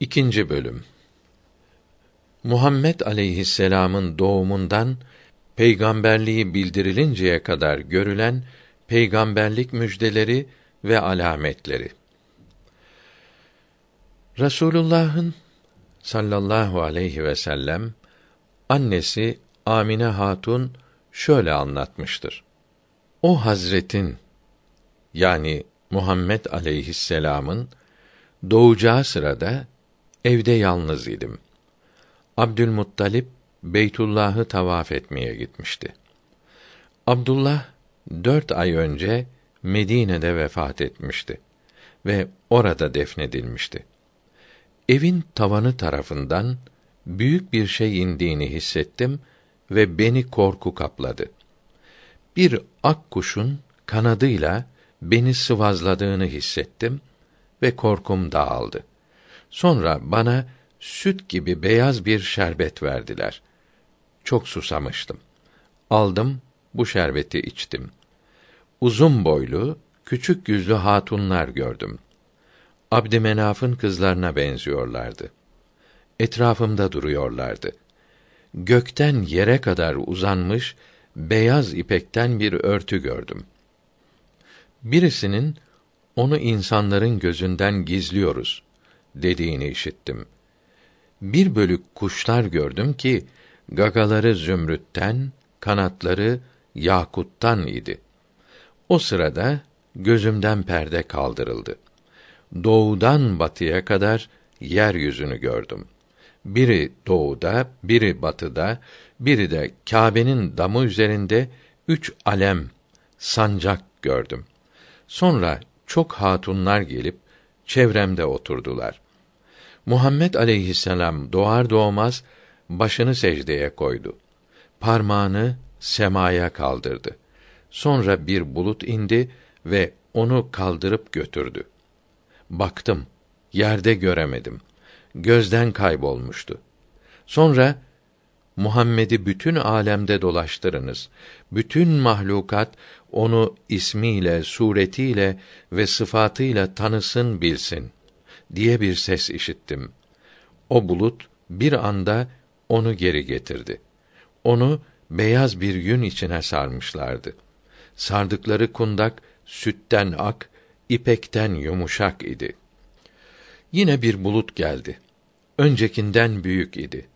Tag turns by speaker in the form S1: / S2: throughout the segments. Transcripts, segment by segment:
S1: İkinci bölüm. Muhammed aleyhisselam'ın doğumundan peygamberliği bildirilinceye kadar görülen peygamberlik müjdeleri ve alametleri. Rasulullah'ın sallallahu aleyhi ve sellem annesi Amine Hatun şöyle anlatmıştır. O Hazretin yani Muhammed aleyhisselam'ın doğacağı sırada evde yalnız idim. Abdülmuttalip Beytullah'ı tavaf etmeye gitmişti. Abdullah dört ay önce Medine'de vefat etmişti ve orada defnedilmişti. Evin tavanı tarafından büyük bir şey indiğini hissettim ve beni korku kapladı. Bir ak kuşun kanadıyla beni sıvazladığını hissettim ve korkum dağıldı. Sonra bana süt gibi beyaz bir şerbet verdiler. Çok susamıştım. Aldım, bu şerbeti içtim. Uzun boylu, küçük yüzlü hatunlar gördüm. Abdümenaf'ın kızlarına benziyorlardı. Etrafımda duruyorlardı. Gökten yere kadar uzanmış beyaz ipekten bir örtü gördüm. Birisinin onu insanların gözünden gizliyoruz dediğini işittim. Bir bölük kuşlar gördüm ki gagaları zümrütten, kanatları yakuttan idi. O sırada gözümden perde kaldırıldı. Doğudan batıya kadar yeryüzünü gördüm. Biri doğuda, biri batıda, biri de Kâbe'nin damı üzerinde üç alem, sancak gördüm. Sonra çok hatunlar gelip çevremde oturdular. Muhammed aleyhisselam doğar doğmaz başını secdeye koydu. Parmağını semaya kaldırdı. Sonra bir bulut indi ve onu kaldırıp götürdü. Baktım, yerde göremedim. Gözden kaybolmuştu. Sonra Muhammed'i bütün alemde dolaştırınız. Bütün mahlukat onu ismiyle, suretiyle ve sıfatıyla tanısın bilsin diye bir ses işittim. O bulut bir anda onu geri getirdi. Onu beyaz bir yün içine sarmışlardı. Sardıkları kundak sütten ak, ipekten yumuşak idi. Yine bir bulut geldi. Öncekinden büyük idi.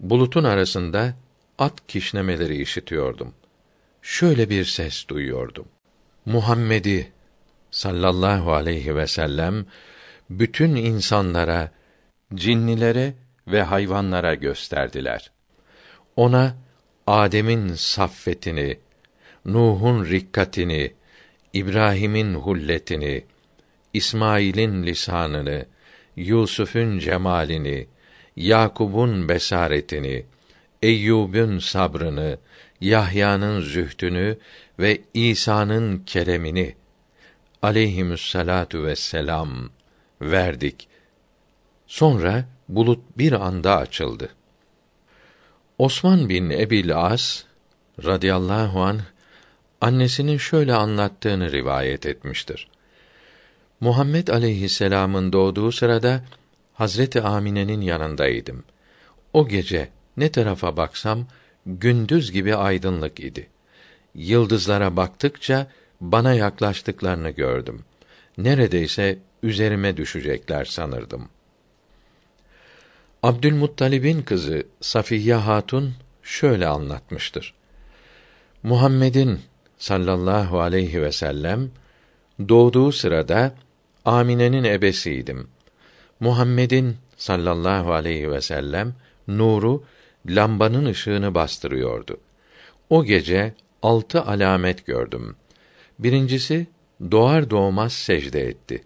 S1: Bulutun arasında at kişnemeleri işitiyordum. Şöyle bir ses duyuyordum. Muhammed'i sallallahu aleyhi ve sellem bütün insanlara, cinnilere ve hayvanlara gösterdiler. Ona Adem'in saffetini, Nuh'un rikkatini, İbrahim'in hulletini, İsmail'in lisanını, Yusuf'un cemalini, Yakub'un besaretini, Eyyub'un sabrını, Yahya'nın zühdünü ve İsa'nın keremini aleyhimüsselatu vesselam verdik. Sonra bulut bir anda açıldı. Osman bin Ebil As radıyallahu an annesinin şöyle anlattığını rivayet etmiştir. Muhammed aleyhisselam'ın doğduğu sırada Hazreti Amine'nin yanındaydım. O gece ne tarafa baksam gündüz gibi aydınlık idi. Yıldızlara baktıkça bana yaklaştıklarını gördüm. Neredeyse üzerime düşecekler sanırdım. Abdülmuttalib'in kızı Safiye Hatun şöyle anlatmıştır. Muhammed'in sallallahu aleyhi ve sellem doğduğu sırada Amine'nin ebesiydim. Muhammed'in sallallahu aleyhi ve sellem nuru lambanın ışığını bastırıyordu. O gece altı alamet gördüm. Birincisi doğar doğmaz secde etti.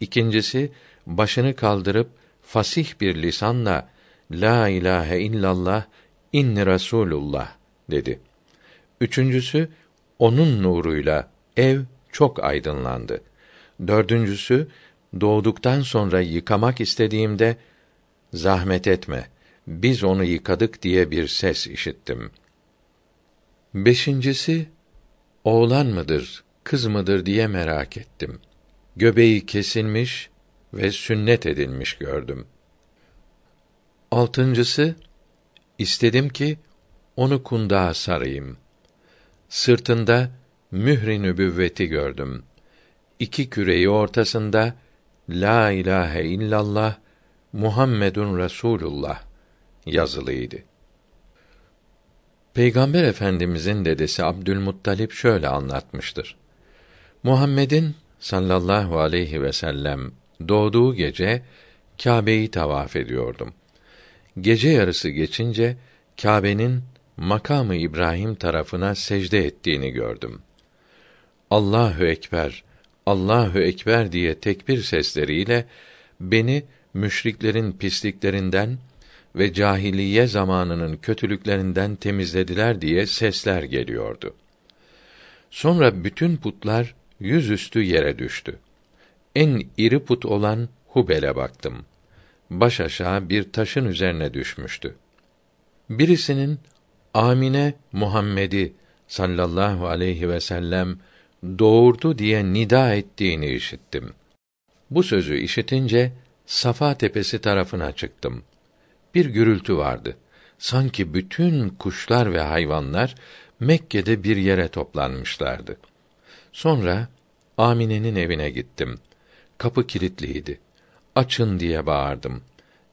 S1: İkincisi başını kaldırıp fasih bir lisanla la ilahe illallah inni rasulullah dedi. Üçüncüsü onun nuruyla ev çok aydınlandı. Dördüncüsü doğduktan sonra yıkamak istediğimde zahmet etme biz onu yıkadık diye bir ses işittim. Beşincisi oğlan mıdır kız mıdır diye merak ettim. Göbeği kesilmiş ve sünnet edilmiş gördüm. Altıncısı, istedim ki onu kundağa sarayım. Sırtında mühri nübüvveti gördüm. İki küreyi ortasında La ilahe illallah Muhammedun Resulullah yazılıydı. Peygamber Efendimizin dedesi Abdülmuttalip şöyle anlatmıştır. Muhammed'in sallallahu aleyhi ve sellem doğduğu gece Kâbe'yi tavaf ediyordum. Gece yarısı geçince Kâbe'nin makamı İbrahim tarafına secde ettiğini gördüm. Allahu ekber, Allahu ekber diye tekbir sesleriyle beni müşriklerin pisliklerinden ve cahiliye zamanının kötülüklerinden temizlediler diye sesler geliyordu. Sonra bütün putlar yüzüstü yere düştü. En iri put olan Hubel'e baktım. Baş aşağı bir taşın üzerine düşmüştü. Birisinin Amine Muhammed'i sallallahu aleyhi ve sellem doğurdu diye nida ettiğini işittim. Bu sözü işitince Safa tepesi tarafına çıktım. Bir gürültü vardı. Sanki bütün kuşlar ve hayvanlar Mekke'de bir yere toplanmışlardı. Sonra Amine'nin evine gittim. Kapı kilitliydi. Açın diye bağırdım.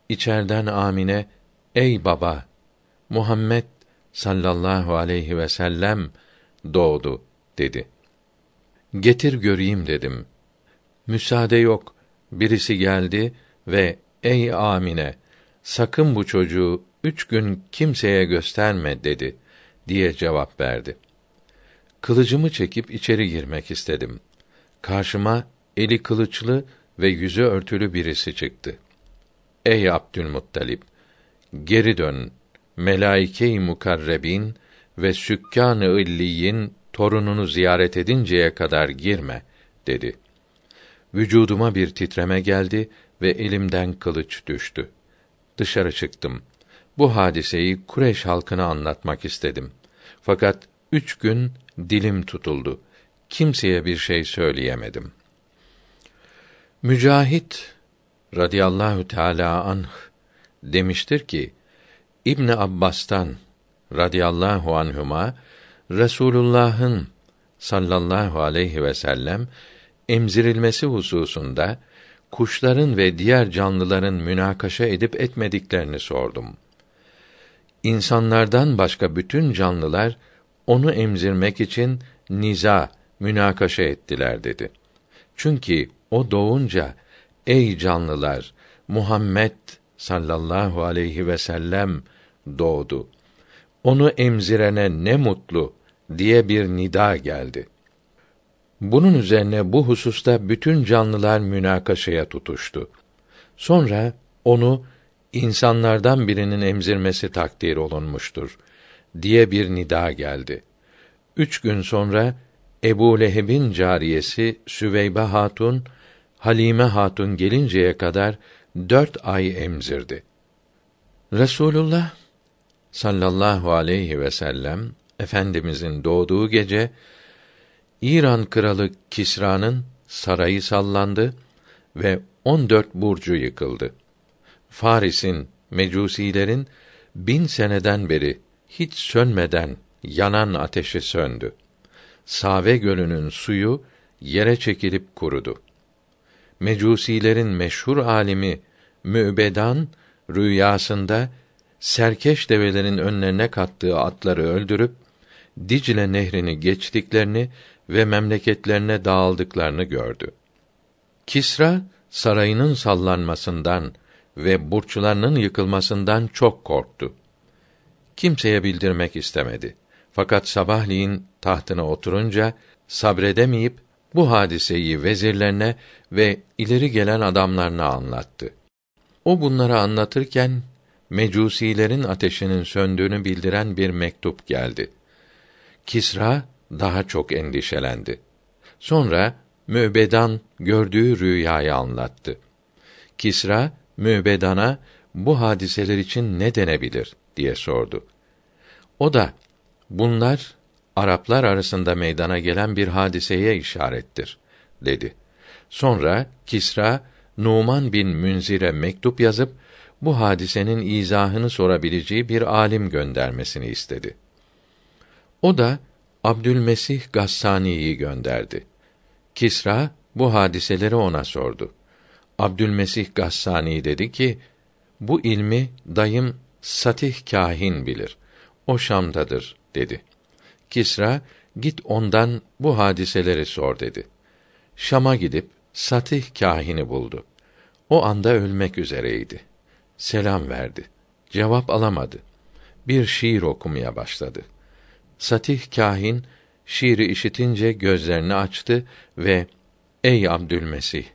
S1: İçerden Amine, ey baba, Muhammed sallallahu aleyhi ve sellem doğdu dedi. Getir göreyim dedim. Müsaade yok. Birisi geldi ve ey Amine sakın bu çocuğu üç gün kimseye gösterme dedi diye cevap verdi. Kılıcımı çekip içeri girmek istedim. Karşıma eli kılıçlı ve yüzü örtülü birisi çıktı. Ey Abdülmuttalip, geri dön. Melaike-i mukarrebin ve sükkan-ı illiyin torununu ziyaret edinceye kadar girme dedi. Vücuduma bir titreme geldi ve elimden kılıç düştü. Dışarı çıktım. Bu hadiseyi Kureş halkına anlatmak istedim. Fakat üç gün dilim tutuldu. Kimseye bir şey söyleyemedim. Mücahit radıyallahu teala anh demiştir ki İbn Abbas'tan radıyallahu anhuma Resulullah'ın sallallahu aleyhi ve sellem emzirilmesi hususunda kuşların ve diğer canlıların münakaşa edip etmediklerini sordum. İnsanlardan başka bütün canlılar onu emzirmek için niza, münakaşa ettiler dedi. Çünkü o doğunca ey canlılar Muhammed sallallahu aleyhi ve sellem doğdu. Onu emzirene ne mutlu diye bir nida geldi. Bunun üzerine bu hususta bütün canlılar münakaşaya tutuştu. Sonra onu insanlardan birinin emzirmesi takdir olunmuştur diye bir nida geldi. Üç gün sonra Ebu Leheb'in cariyesi Süveybe Hatun, Halime Hatun gelinceye kadar dört ay emzirdi. Resulullah sallallahu aleyhi ve sellem efendimizin doğduğu gece İran kralı Kisra'nın sarayı sallandı ve on dört burcu yıkıldı. Faris'in, mecusilerin bin seneden beri hiç sönmeden yanan ateşi söndü. Save gölünün suyu yere çekilip kurudu. Mecusilerin meşhur alimi Mübedan rüyasında serkeş develerin önlerine kattığı atları öldürüp Dicle nehrini geçtiklerini ve memleketlerine dağıldıklarını gördü. Kisra sarayının sallanmasından ve burçlarının yıkılmasından çok korktu. Kimseye bildirmek istemedi. Fakat sabahleyin tahtına oturunca sabredemeyip bu hadiseyi vezirlerine ve ileri gelen adamlarına anlattı. O bunları anlatırken mecusilerin ateşinin söndüğünü bildiren bir mektup geldi. Kisra daha çok endişelendi. Sonra Mübedan gördüğü rüyayı anlattı. Kisra Mübedan'a bu hadiseler için ne denebilir diye sordu. O da bunlar Araplar arasında meydana gelen bir hadiseye işarettir dedi. Sonra Kisra Numan bin Münzir'e mektup yazıp bu hadisenin izahını sorabileceği bir alim göndermesini istedi. O da Abdülmesih Gassani'yi gönderdi. Kisra bu hadiseleri ona sordu. Abdülmesih Gassani dedi ki: Bu ilmi dayım Satih kahin bilir. O Şam'dadır dedi. Kisra git ondan bu hadiseleri sor dedi. Şam'a gidip Satih kahini buldu. O anda ölmek üzereydi. Selam verdi. Cevap alamadı. Bir şiir okumaya başladı. Satih kahin şiiri işitince gözlerini açtı ve Ey Abdülmesih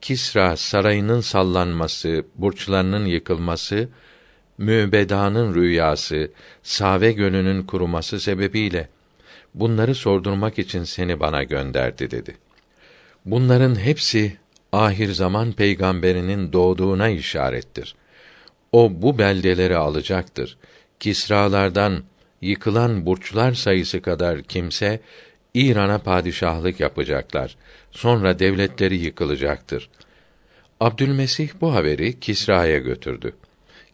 S1: Kisra sarayının sallanması, burçlarının yıkılması, mübedanın rüyası, Save gölünün kuruması sebebiyle bunları sordurmak için seni bana gönderdi dedi. Bunların hepsi ahir zaman peygamberinin doğduğuna işarettir. O bu beldeleri alacaktır. Kisralardan yıkılan burçlar sayısı kadar kimse İran'a padişahlık yapacaklar. Sonra devletleri yıkılacaktır. Abdülmesih bu haberi Kisra'ya götürdü.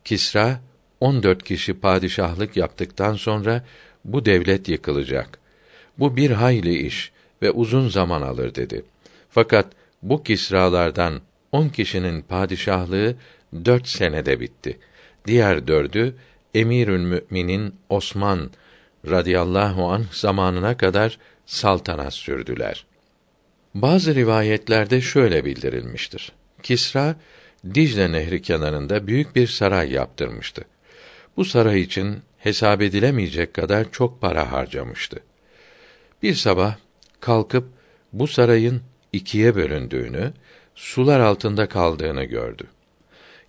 S1: Kisra 14 kişi padişahlık yaptıktan sonra bu devlet yıkılacak. Bu bir hayli iş ve uzun zaman alır dedi. Fakat bu kisralardan on kişinin padişahlığı dört senede bitti. Diğer dördü Emirül Müminin Osman radıyallahu anh zamanına kadar saltanat sürdüler. Bazı rivayetlerde şöyle bildirilmiştir. Kisra Dicle Nehri kenarında büyük bir saray yaptırmıştı. Bu saray için hesap edilemeyecek kadar çok para harcamıştı. Bir sabah kalkıp bu sarayın ikiye bölündüğünü, sular altında kaldığını gördü.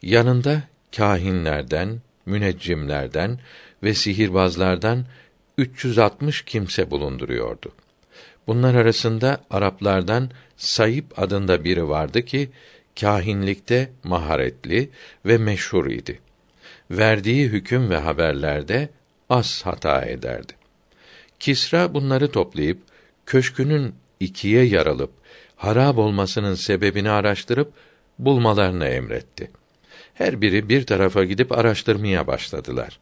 S1: Yanında kahinlerden, müneccimlerden ve sihirbazlardan 360 kimse bulunduruyordu. Bunlar arasında Araplardan Sayıp adında biri vardı ki kahinlikte maharetli ve meşhur idi. Verdiği hüküm ve haberlerde az hata ederdi. Kisra bunları toplayıp köşkünün ikiye yaralıp harab olmasının sebebini araştırıp bulmalarını emretti. Her biri bir tarafa gidip araştırmaya başladılar.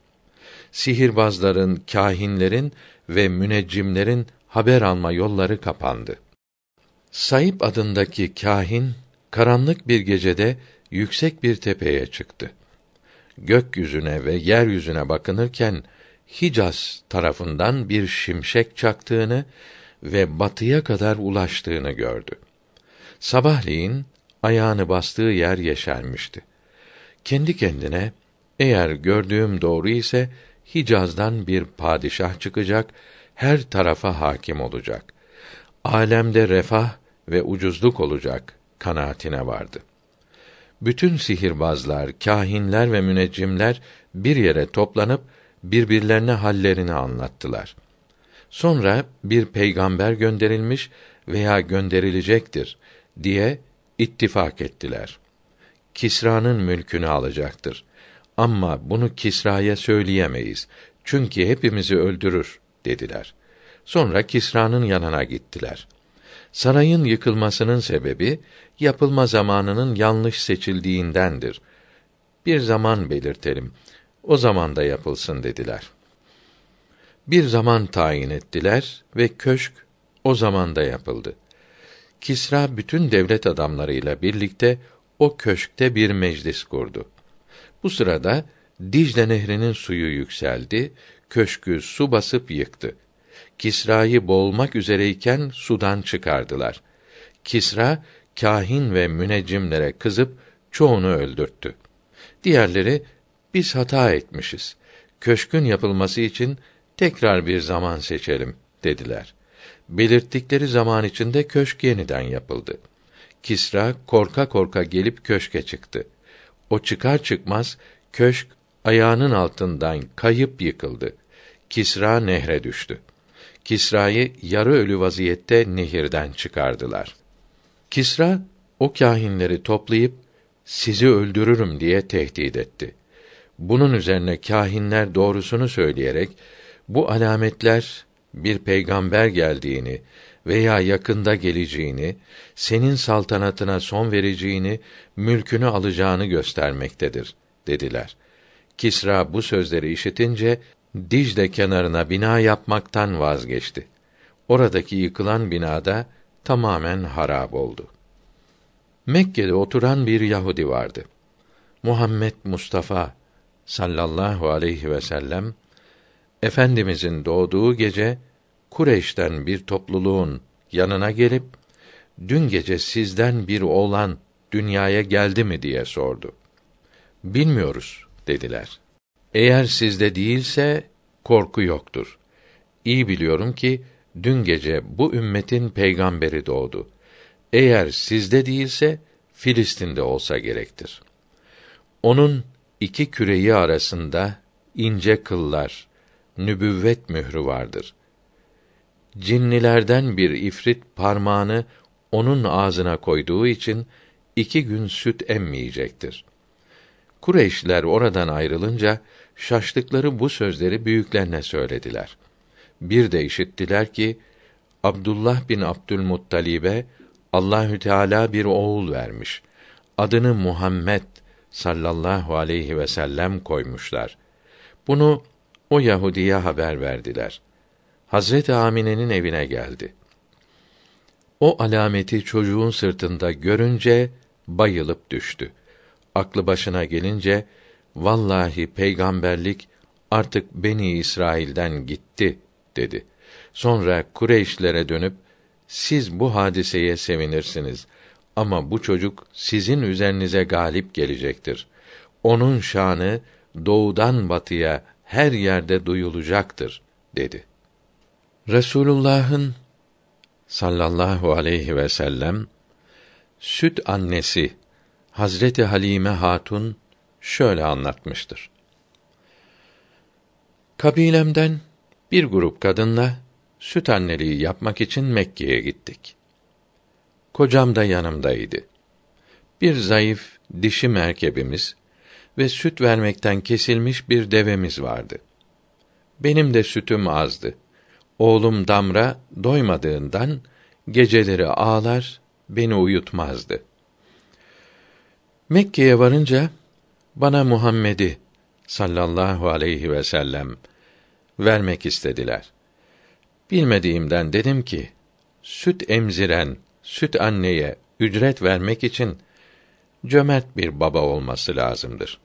S1: Sihirbazların, kahinlerin ve müneccimlerin haber alma yolları kapandı. Sayıp adındaki kahin karanlık bir gecede yüksek bir tepeye çıktı. Gökyüzüne ve yeryüzüne bakınırken Hicaz tarafından bir şimşek çaktığını ve batıya kadar ulaştığını gördü. Sabahleyin ayağını bastığı yer yeşermişti. Kendi kendine eğer gördüğüm doğru ise Hicaz'dan bir padişah çıkacak, her tarafa hakim olacak. Alemde refah ve ucuzluk olacak kanaatine vardı. Bütün sihirbazlar, kahinler ve müneccimler bir yere toplanıp birbirlerine hallerini anlattılar. Sonra bir peygamber gönderilmiş veya gönderilecektir diye ittifak ettiler. Kisra'nın mülkünü alacaktır. Ama bunu Kisra'ya söyleyemeyiz. Çünkü hepimizi öldürür dediler. Sonra Kisra'nın yanına gittiler. Sarayın yıkılmasının sebebi yapılma zamanının yanlış seçildiğindendir. Bir zaman belirtelim. O zaman da yapılsın dediler. Bir zaman tayin ettiler ve köşk o zamanda yapıldı. Kisra bütün devlet adamlarıyla birlikte o köşkte bir meclis kurdu. Bu sırada Dicle nehrinin suyu yükseldi, köşkü su basıp yıktı. Kisra'yı boğulmak üzereyken sudan çıkardılar. Kisra kahin ve müneccimlere kızıp çoğunu öldürttü. Diğerleri biz hata etmişiz. Köşkün yapılması için tekrar bir zaman seçelim dediler. Belirttikleri zaman içinde köşk yeniden yapıldı. Kisra korka korka gelip köşke çıktı. O çıkar çıkmaz köşk ayağının altından kayıp yıkıldı. Kisra nehre düştü. Kisra'yı yarı ölü vaziyette nehirden çıkardılar. Kisra o kâhinleri toplayıp sizi öldürürüm diye tehdit etti. Bunun üzerine kâhinler doğrusunu söyleyerek bu alametler bir peygamber geldiğini veya yakında geleceğini, senin saltanatına son vereceğini, mülkünü alacağını göstermektedir dediler. Kisra bu sözleri işitince Dicle kenarına bina yapmaktan vazgeçti. Oradaki yıkılan binada tamamen harap oldu. Mekke'de oturan bir Yahudi vardı. Muhammed Mustafa sallallahu aleyhi ve sellem efendimizin doğduğu gece Kureyş'ten bir topluluğun yanına gelip dün gece sizden bir oğlan dünyaya geldi mi diye sordu. Bilmiyoruz dediler. Eğer sizde değilse korku yoktur. İyi biliyorum ki dün gece bu ümmetin peygamberi doğdu. Eğer sizde değilse Filistin'de olsa gerektir. Onun iki küreyi arasında ince kıllar, nübüvvet mührü vardır. Cinnilerden bir ifrit parmağını onun ağzına koyduğu için iki gün süt emmeyecektir. Kureyşliler oradan ayrılınca şaştıkları bu sözleri büyüklerine söylediler. Bir de işittiler ki Abdullah bin Abdülmuttalib'e Allahü Teala bir oğul vermiş. Adını Muhammed sallallahu aleyhi ve sellem koymuşlar. Bunu o Yahudiye haber verdiler. Hazreti Amine'nin evine geldi. O alameti çocuğun sırtında görünce bayılıp düştü. Aklı başına gelince vallahi peygamberlik artık Beni İsrail'den gitti dedi. Sonra Kureyşlere dönüp siz bu hadiseye sevinirsiniz ama bu çocuk sizin üzerinize galip gelecektir. Onun şanı doğudan batıya her yerde duyulacaktır dedi. Resulullah'ın sallallahu aleyhi ve sellem süt annesi Hazreti Halime Hatun şöyle anlatmıştır. Kabilemden bir grup kadınla süt anneliği yapmak için Mekke'ye gittik. Kocam da yanımdaydı. Bir zayıf dişi merkebimiz ve süt vermekten kesilmiş bir devemiz vardı. Benim de sütüm azdı. Oğlum Damra doymadığından geceleri ağlar, beni uyutmazdı. Mekke'ye varınca bana Muhammed'i sallallahu aleyhi ve sellem vermek istediler. Bilmediğimden dedim ki, süt emziren süt anneye ücret vermek için cömert bir baba olması lazımdır.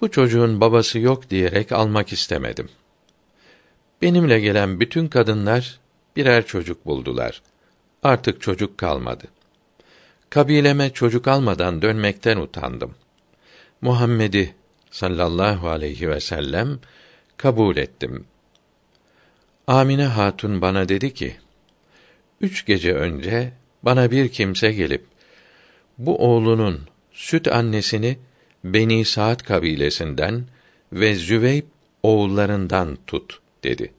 S1: Bu çocuğun babası yok diyerek almak istemedim. Benimle gelen bütün kadınlar birer çocuk buldular. Artık çocuk kalmadı. Kabileme çocuk almadan dönmekten utandım. Muhammed'i sallallahu aleyhi ve sellem kabul ettim. Amine Hatun bana dedi ki: Üç gece önce bana bir kimse gelip bu oğlunun süt annesini Beni Saat kabilesinden ve Züveyb oğullarından tut dedi.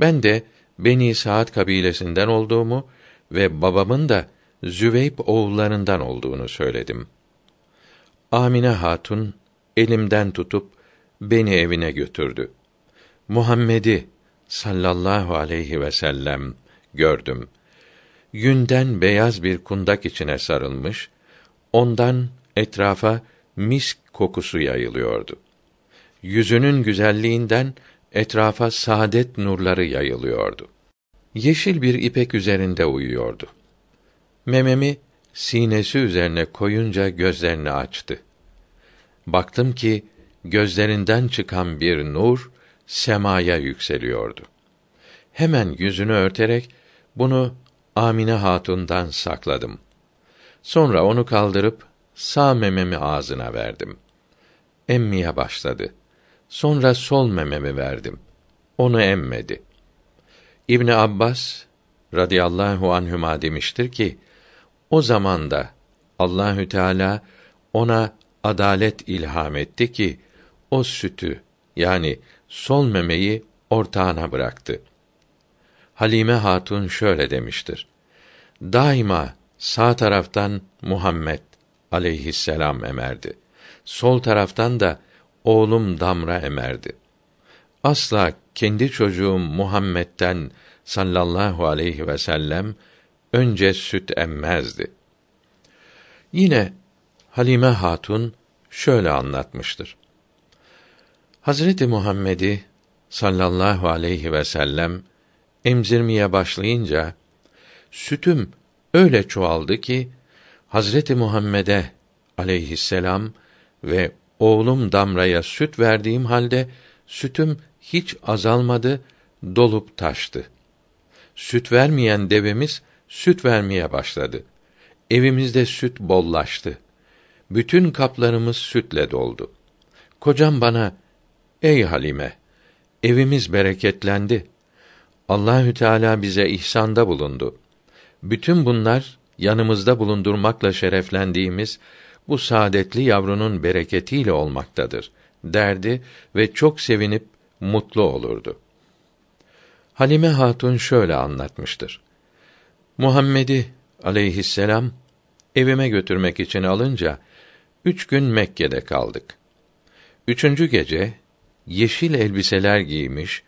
S1: Ben de Beni Saat kabilesinden olduğumu ve babamın da Züveyb oğullarından olduğunu söyledim. Amine Hatun elimden tutup beni evine götürdü. Muhammed'i sallallahu aleyhi ve sellem gördüm. Yünden beyaz bir kundak içine sarılmış, ondan etrafa misk kokusu yayılıyordu. Yüzünün güzelliğinden etrafa saadet nurları yayılıyordu. Yeşil bir ipek üzerinde uyuyordu. Mememi sinesi üzerine koyunca gözlerini açtı. Baktım ki gözlerinden çıkan bir nur semaya yükseliyordu. Hemen yüzünü örterek bunu Amine Hatun'dan sakladım. Sonra onu kaldırıp sağ mememi ağzına verdim. Emmeye başladı. Sonra sol mememi verdim. Onu emmedi. İbni Abbas radıyallahu anhüma demiştir ki o zamanda Allahü Teala ona adalet ilham etti ki o sütü yani sol memeyi ortağına bıraktı. Halime Hatun şöyle demiştir. Daima sağ taraftan Muhammed aleyhisselam emerdi. Sol taraftan da oğlum Damra emerdi. Asla kendi çocuğum Muhammed'den sallallahu aleyhi ve sellem önce süt emmezdi. Yine Halime Hatun şöyle anlatmıştır. Hazreti Muhammed'i sallallahu aleyhi ve sellem emzirmeye başlayınca sütüm öyle çoğaldı ki Hazreti Muhammed'e aleyhisselam ve oğlum Damra'ya süt verdiğim halde sütüm hiç azalmadı, dolup taştı. Süt vermeyen devemiz süt vermeye başladı. Evimizde süt bollaştı. Bütün kaplarımız sütle doldu. Kocam bana, ey Halime, evimiz bereketlendi. Allahü Teala bize ihsanda bulundu. Bütün bunlar yanımızda bulundurmakla şereflendiğimiz bu saadetli yavrunun bereketiyle olmaktadır derdi ve çok sevinip mutlu olurdu. Halime Hatun şöyle anlatmıştır. Muhammed'i aleyhisselam evime götürmek için alınca üç gün Mekke'de kaldık. Üçüncü gece yeşil elbiseler giymiş,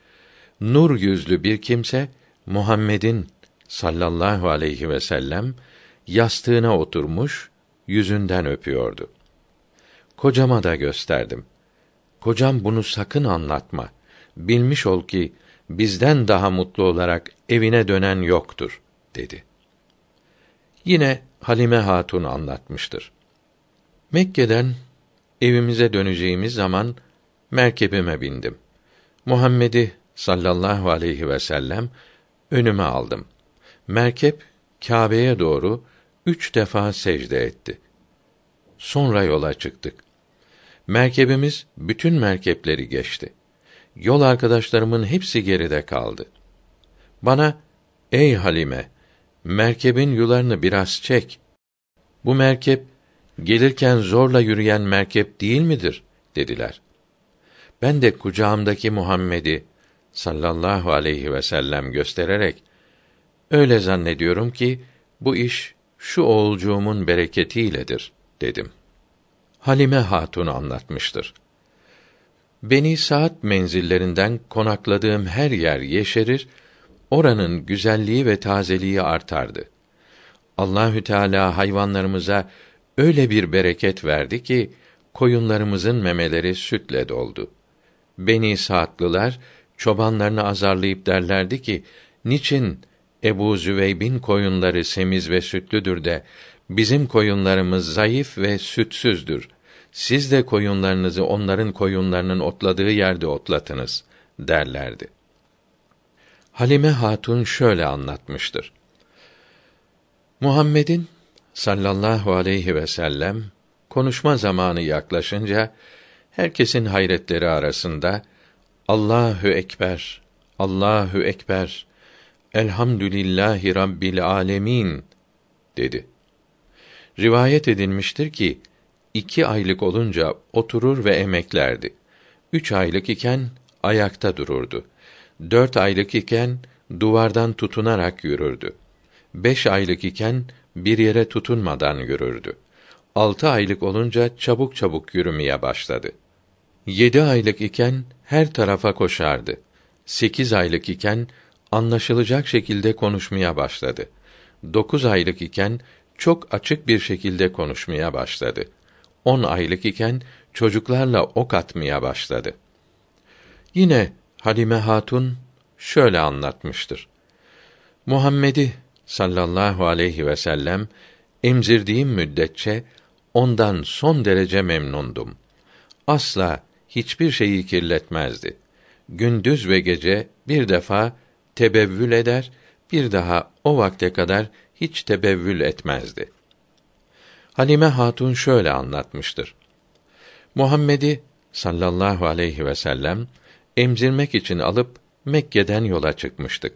S1: nur yüzlü bir kimse Muhammed'in sallallahu aleyhi ve sellem yastığına oturmuş, yüzünden öpüyordu. Kocama da gösterdim. Kocam bunu sakın anlatma. Bilmiş ol ki bizden daha mutlu olarak evine dönen yoktur dedi. Yine Halime Hatun anlatmıştır. Mekke'den evimize döneceğimiz zaman merkebime bindim. Muhammed'i sallallahu aleyhi ve sellem önüme aldım. Merkep Kâbe'ye doğru üç defa secde etti. Sonra yola çıktık. Merkebimiz bütün merkepleri geçti. Yol arkadaşlarımın hepsi geride kaldı. Bana, ey Halime, merkebin yularını biraz çek. Bu merkep, gelirken zorla yürüyen merkep değil midir? dediler. Ben de kucağımdaki Muhammed'i sallallahu aleyhi ve sellem göstererek, öyle zannediyorum ki, bu iş şu oğulcuğumun bereketiyledir dedim. Halime Hatun anlatmıştır. Beni saat menzillerinden konakladığım her yer yeşerir, oranın güzelliği ve tazeliği artardı. Allahü Teala hayvanlarımıza öyle bir bereket verdi ki koyunlarımızın memeleri sütle doldu. Beni Saatlılar çobanlarını azarlayıp derlerdi ki: Niçin Ebu Züveyb'in koyunları semiz ve sütlüdür de bizim koyunlarımız zayıf ve sütsüzdür. Siz de koyunlarınızı onların koyunlarının otladığı yerde otlatınız derlerdi. Halime Hatun şöyle anlatmıştır. Muhammed'in sallallahu aleyhi ve sellem konuşma zamanı yaklaşınca herkesin hayretleri arasında Allahu ekber, Allahu ekber Elhamdülillahi Rabbil alemin dedi. Rivayet edilmiştir ki iki aylık olunca oturur ve emeklerdi. Üç aylık iken ayakta dururdu. Dört aylık iken duvardan tutunarak yürürdü. Beş aylık iken bir yere tutunmadan yürürdü. Altı aylık olunca çabuk çabuk yürümeye başladı. Yedi aylık iken her tarafa koşardı. Sekiz aylık iken anlaşılacak şekilde konuşmaya başladı. Dokuz aylık iken çok açık bir şekilde konuşmaya başladı. On aylık iken çocuklarla ok atmaya başladı. Yine Halime Hatun şöyle anlatmıştır. Muhammed'i sallallahu aleyhi ve sellem emzirdiğim müddetçe ondan son derece memnundum. Asla hiçbir şeyi kirletmezdi. Gündüz ve gece bir defa tebevvül eder, bir daha o vakte kadar hiç tebevvül etmezdi. Halime Hatun şöyle anlatmıştır. Muhammed'i sallallahu aleyhi ve sellem emzirmek için alıp Mekke'den yola çıkmıştık.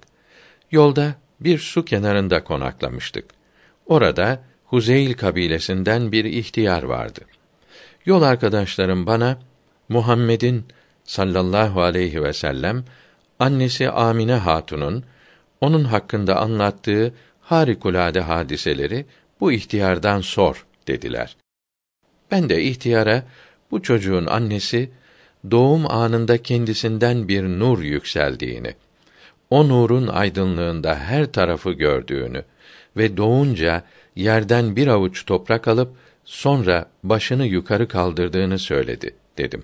S1: Yolda bir su kenarında konaklamıştık. Orada Huzeyl kabilesinden bir ihtiyar vardı. Yol arkadaşlarım bana Muhammed'in sallallahu aleyhi ve sellem annesi Amine Hatun'un onun hakkında anlattığı harikulade hadiseleri bu ihtiyardan sor dediler. Ben de ihtiyara bu çocuğun annesi doğum anında kendisinden bir nur yükseldiğini, o nurun aydınlığında her tarafı gördüğünü ve doğunca yerden bir avuç toprak alıp sonra başını yukarı kaldırdığını söyledi dedim.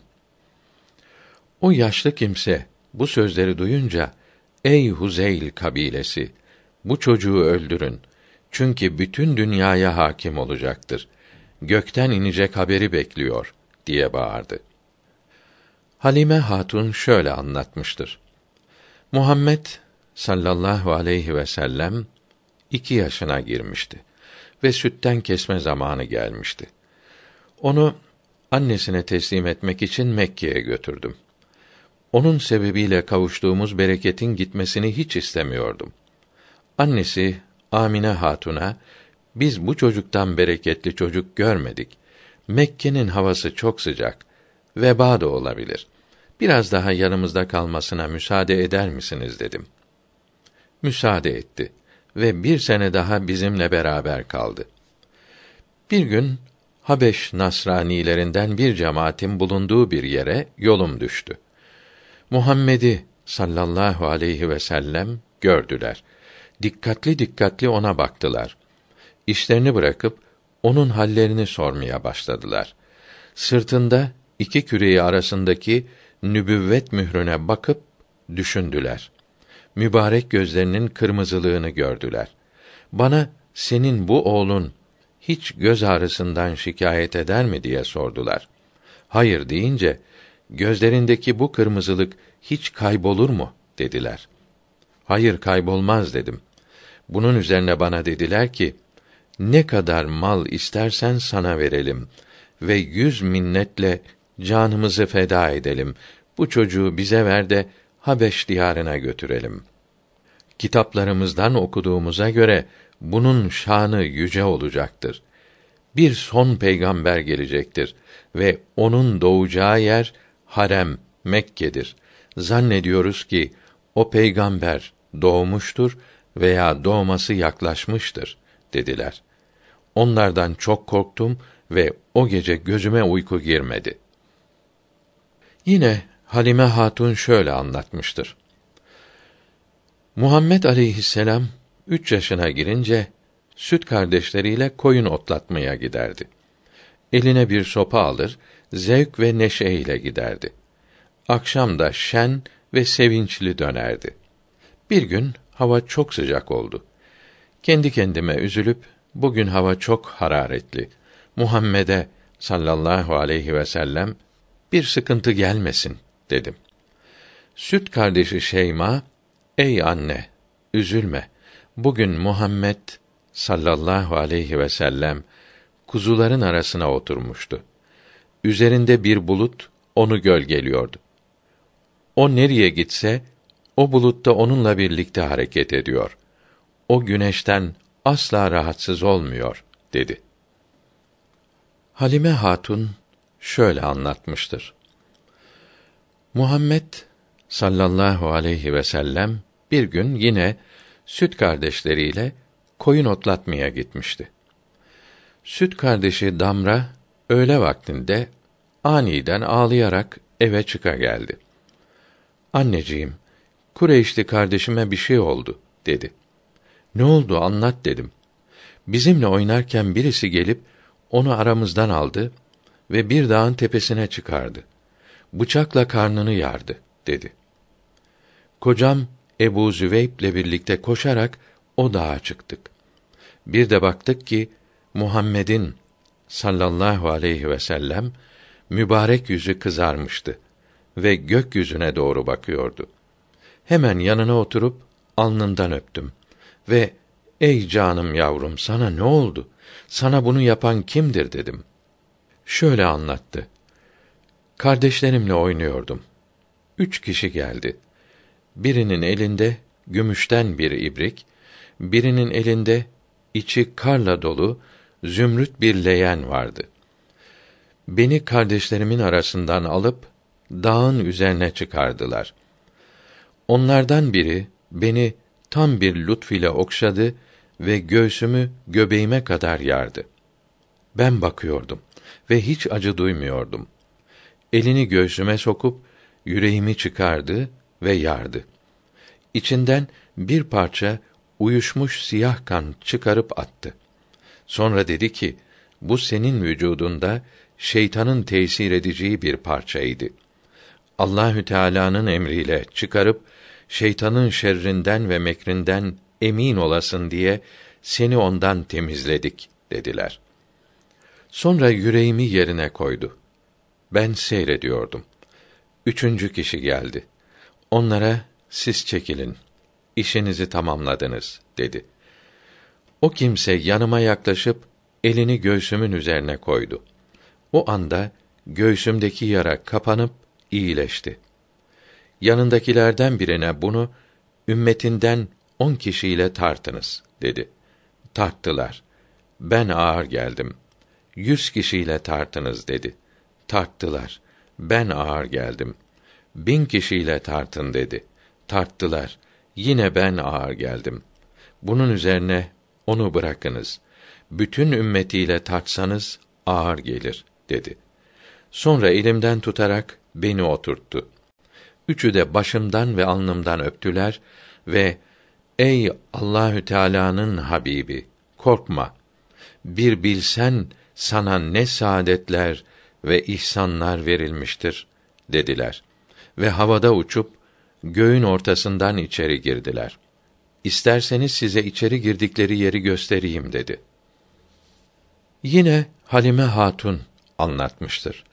S1: O yaşlı kimse bu sözleri duyunca ey Huzeyl kabilesi bu çocuğu öldürün. Çünkü bütün dünyaya hakim olacaktır. Gökten inecek haberi bekliyor diye bağırdı. Halime Hatun şöyle anlatmıştır. Muhammed sallallahu aleyhi ve sellem iki yaşına girmişti ve sütten kesme zamanı gelmişti. Onu annesine teslim etmek için Mekke'ye götürdüm. Onun sebebiyle kavuştuğumuz bereketin gitmesini hiç istemiyordum. Annesi Amine Hatun'a biz bu çocuktan bereketli çocuk görmedik. Mekke'nin havası çok sıcak. Veba da olabilir. Biraz daha yanımızda kalmasına müsaade eder misiniz dedim. Müsaade etti ve bir sene daha bizimle beraber kaldı. Bir gün Habeş Nasranilerinden bir cemaatin bulunduğu bir yere yolum düştü. Muhammed'i sallallahu aleyhi ve sellem gördüler. Dikkatli dikkatli ona baktılar. İşlerini bırakıp onun hallerini sormaya başladılar. Sırtında iki küreği arasındaki nübüvvet mührüne bakıp düşündüler. Mübarek gözlerinin kırmızılığını gördüler. Bana senin bu oğlun hiç göz ağrısından şikayet eder mi diye sordular. Hayır deyince gözlerindeki bu kırmızılık hiç kaybolur mu dediler. Hayır kaybolmaz dedim. Bunun üzerine bana dediler ki, ne kadar mal istersen sana verelim ve yüz minnetle canımızı feda edelim. Bu çocuğu bize ver de Habeş diyarına götürelim. Kitaplarımızdan okuduğumuza göre bunun şanı yüce olacaktır. Bir son peygamber gelecektir ve onun doğacağı yer harem Mekke'dir. Zannediyoruz ki o peygamber doğmuştur veya doğması yaklaşmıştır dediler. Onlardan çok korktum ve o gece gözüme uyku girmedi. Yine Halime Hatun şöyle anlatmıştır. Muhammed aleyhisselam üç yaşına girince süt kardeşleriyle koyun otlatmaya giderdi. Eline bir sopa alır, zevk ve neşe ile giderdi. Akşam da şen ve sevinçli dönerdi. Bir gün hava çok sıcak oldu. Kendi kendime üzülüp bugün hava çok hararetli. Muhammed'e sallallahu aleyhi ve sellem bir sıkıntı gelmesin dedim. Süt kardeşi Şeyma, ey anne, üzülme. Bugün Muhammed sallallahu aleyhi ve sellem kuzuların arasına oturmuştu. Üzerinde bir bulut onu gölgeliyordu. O nereye gitse o bulutta onunla birlikte hareket ediyor. O güneşten asla rahatsız olmuyor dedi. Halime Hatun şöyle anlatmıştır. Muhammed sallallahu aleyhi ve sellem bir gün yine süt kardeşleriyle koyun otlatmaya gitmişti. Süt kardeşi Damra öğle vaktinde aniden ağlayarak eve çıka geldi. Anneciğim, Kureyşli kardeşime bir şey oldu dedi. Ne oldu anlat dedim. Bizimle oynarken birisi gelip onu aramızdan aldı ve bir dağın tepesine çıkardı. Bıçakla karnını yardı dedi. Kocam Ebu Züveyb'le birlikte koşarak o dağa çıktık. Bir de baktık ki Muhammed'in sallallahu aleyhi ve sellem mübarek yüzü kızarmıştı ve gökyüzüne doğru bakıyordu. Hemen yanına oturup alnından öptüm ve ey canım yavrum sana ne oldu? Sana bunu yapan kimdir dedim. Şöyle anlattı. Kardeşlerimle oynuyordum. Üç kişi geldi. Birinin elinde gümüşten bir ibrik, birinin elinde içi karla dolu zümrüt bir leyen vardı. Beni kardeşlerimin arasından alıp dağın üzerine çıkardılar. Onlardan biri beni tam bir lütf ile okşadı ve göğsümü göbeğime kadar yardı. Ben bakıyordum ve hiç acı duymuyordum. Elini göğsüme sokup yüreğimi çıkardı ve yardı. İçinden bir parça uyuşmuş siyah kan çıkarıp attı. Sonra dedi ki: bu senin vücudunda şeytanın tesir edeceği bir parçaydı. Allahü Teala'nın emriyle çıkarıp şeytanın şerrinden ve mekrinden emin olasın diye seni ondan temizledik dediler. Sonra yüreğimi yerine koydu. Ben seyrediyordum. Üçüncü kişi geldi. Onlara siz çekilin. İşinizi tamamladınız dedi. O kimse yanıma yaklaşıp elini göğsümün üzerine koydu. O anda göğsümdeki yara kapanıp iyileşti. Yanındakilerden birine bunu ümmetinden on kişiyle tartınız dedi. Tarttılar. Ben ağır geldim. Yüz kişiyle tartınız dedi. Tarttılar. Ben ağır geldim. Bin kişiyle tartın dedi. Tarttılar. Yine ben ağır geldim. Bunun üzerine onu bırakınız. Bütün ümmetiyle tartsanız ağır gelir dedi. Sonra elimden tutarak beni oturttu. Üçü de başımdan ve alnımdan öptüler ve ey Allahü Teala'nın habibi korkma. Bir bilsen sana ne saadetler ve ihsanlar verilmiştir dediler ve havada uçup göğün ortasından içeri girdiler. İsterseniz size içeri girdikleri yeri göstereyim dedi. Yine Halime Hatun anlatmıştır.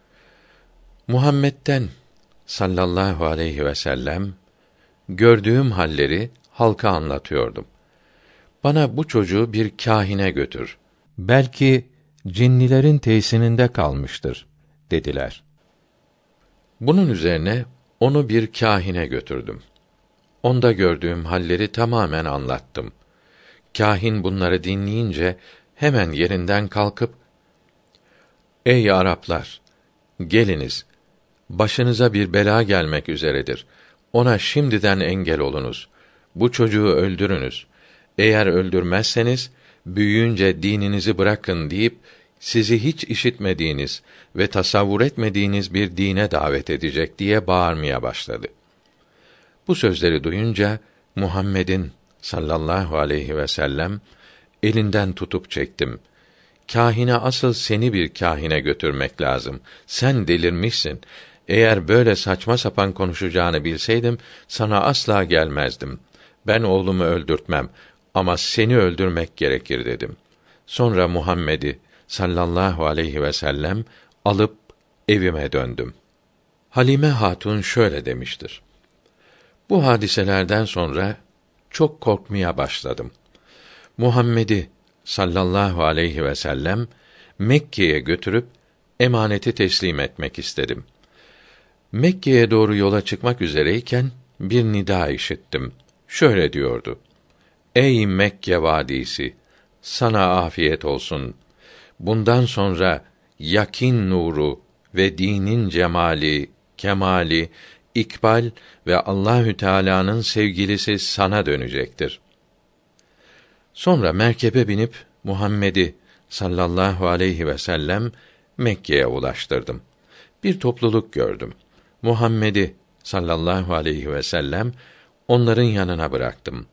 S1: Muhammed'den sallallahu aleyhi ve sellem gördüğüm halleri halka anlatıyordum. Bana bu çocuğu bir kahine götür. Belki cinnilerin tesisinde kalmıştır dediler. Bunun üzerine onu bir kahine götürdüm. Onda gördüğüm halleri tamamen anlattım. Kahin bunları dinleyince hemen yerinden kalkıp Ey Araplar geliniz başınıza bir bela gelmek üzeredir. Ona şimdiden engel olunuz. Bu çocuğu öldürünüz. Eğer öldürmezseniz büyüyünce dininizi bırakın deyip sizi hiç işitmediğiniz ve tasavvur etmediğiniz bir dine davet edecek diye bağırmaya başladı. Bu sözleri duyunca Muhammed'in sallallahu aleyhi ve sellem elinden tutup çektim. Kahine asıl seni bir kahine götürmek lazım. Sen delirmişsin. Eğer böyle saçma sapan konuşacağını bilseydim sana asla gelmezdim. Ben oğlumu öldürtmem ama seni öldürmek gerekir dedim. Sonra Muhammed'i sallallahu aleyhi ve sellem alıp evime döndüm. Halime Hatun şöyle demiştir. Bu hadiselerden sonra çok korkmaya başladım. Muhammed'i sallallahu aleyhi ve sellem Mekke'ye götürüp emaneti teslim etmek istedim. Mekke'ye doğru yola çıkmak üzereyken bir nida işittim. Şöyle diyordu: Ey Mekke vadisi, sana afiyet olsun. Bundan sonra yakin nuru ve dinin cemali, kemali, ikbal ve Allahü Teala'nın sevgilisi sana dönecektir. Sonra merkebe binip Muhammed'i sallallahu aleyhi ve sellem Mekke'ye ulaştırdım. Bir topluluk gördüm. Muhammed'i sallallahu aleyhi ve sellem onların yanına bıraktım.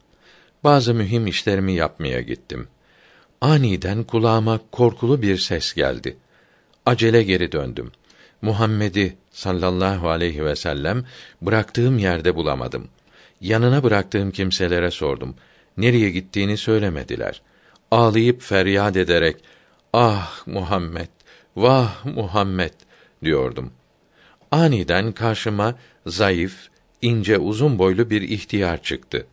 S1: Bazı mühim işlerimi yapmaya gittim. Aniden kulağıma korkulu bir ses geldi. Acele geri döndüm. Muhammed'i sallallahu aleyhi ve sellem bıraktığım yerde bulamadım. Yanına bıraktığım kimselere sordum. Nereye gittiğini söylemediler. Ağlayıp feryat ederek "Ah Muhammed, vah Muhammed" diyordum. Aniden karşıma zayıf, ince, uzun boylu bir ihtiyar çıktı.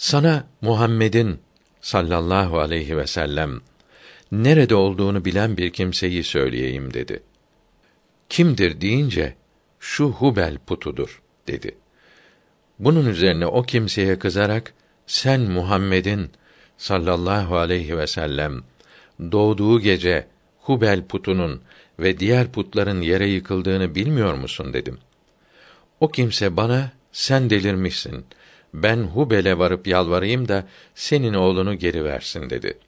S1: Sana Muhammed'in sallallahu aleyhi ve sellem nerede olduğunu bilen bir kimseyi söyleyeyim dedi. Kimdir deyince şu Hubel putudur dedi. Bunun üzerine o kimseye kızarak sen Muhammed'in sallallahu aleyhi ve sellem doğduğu gece Hubel putunun ve diğer putların yere yıkıldığını bilmiyor musun dedim. O kimse bana sen delirmişsin. Ben Hubel'e varıp yalvarayım da senin oğlunu geri versin dedi.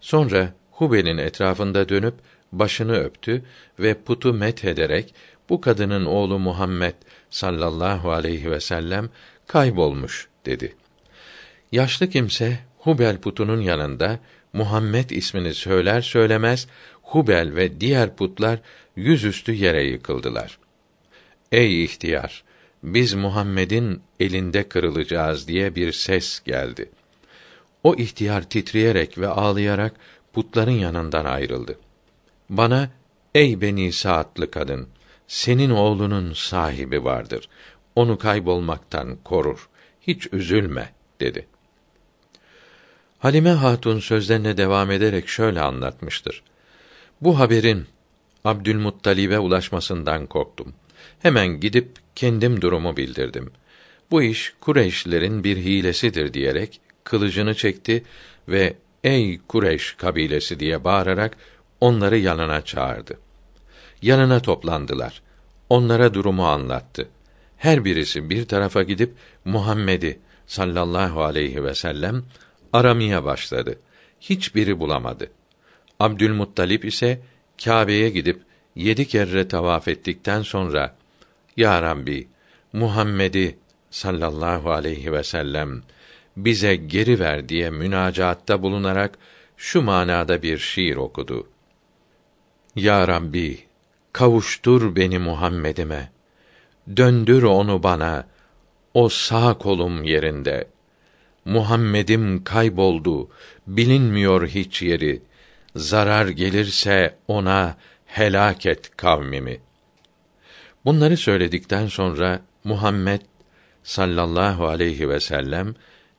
S1: Sonra Hubel'in etrafında dönüp başını öptü ve putu met ederek bu kadının oğlu Muhammed sallallahu aleyhi ve sellem kaybolmuş dedi. Yaşlı kimse Hubel putunun yanında Muhammed ismini söyler söylemez Hubel ve diğer putlar yüzüstü yere yıkıldılar. Ey ihtiyar! Biz Muhammed'in elinde kırılacağız diye bir ses geldi. O ihtiyar titreyerek ve ağlayarak putların yanından ayrıldı. Bana, ey beni saatlı kadın, senin oğlunun sahibi vardır. Onu kaybolmaktan korur. Hiç üzülme, dedi. Halime Hatun sözlerine devam ederek şöyle anlatmıştır. Bu haberin Abdülmuttalib'e ulaşmasından korktum. Hemen gidip kendim durumu bildirdim. Bu iş Kureyşlilerin bir hilesidir diyerek kılıcını çekti ve ey Kureyş kabilesi diye bağırarak onları yanına çağırdı. Yanına toplandılar. Onlara durumu anlattı. Her birisi bir tarafa gidip Muhammed'i sallallahu aleyhi ve sellem aramaya başladı. Hiçbiri bulamadı. Abdülmuttalip ise Kâbe'ye gidip yedi kere tavaf ettikten sonra Ya Rabbi Muhammed'i sallallahu aleyhi ve sellem bize geri ver diye münacaatta bulunarak şu manada bir şiir okudu. Ya Rabbi, kavuştur beni Muhammed'ime. Döndür onu bana, o sağ kolum yerinde. Muhammed'im kayboldu, bilinmiyor hiç yeri. Zarar gelirse ona helak et kavmimi. Bunları söyledikten sonra Muhammed sallallahu aleyhi ve sellem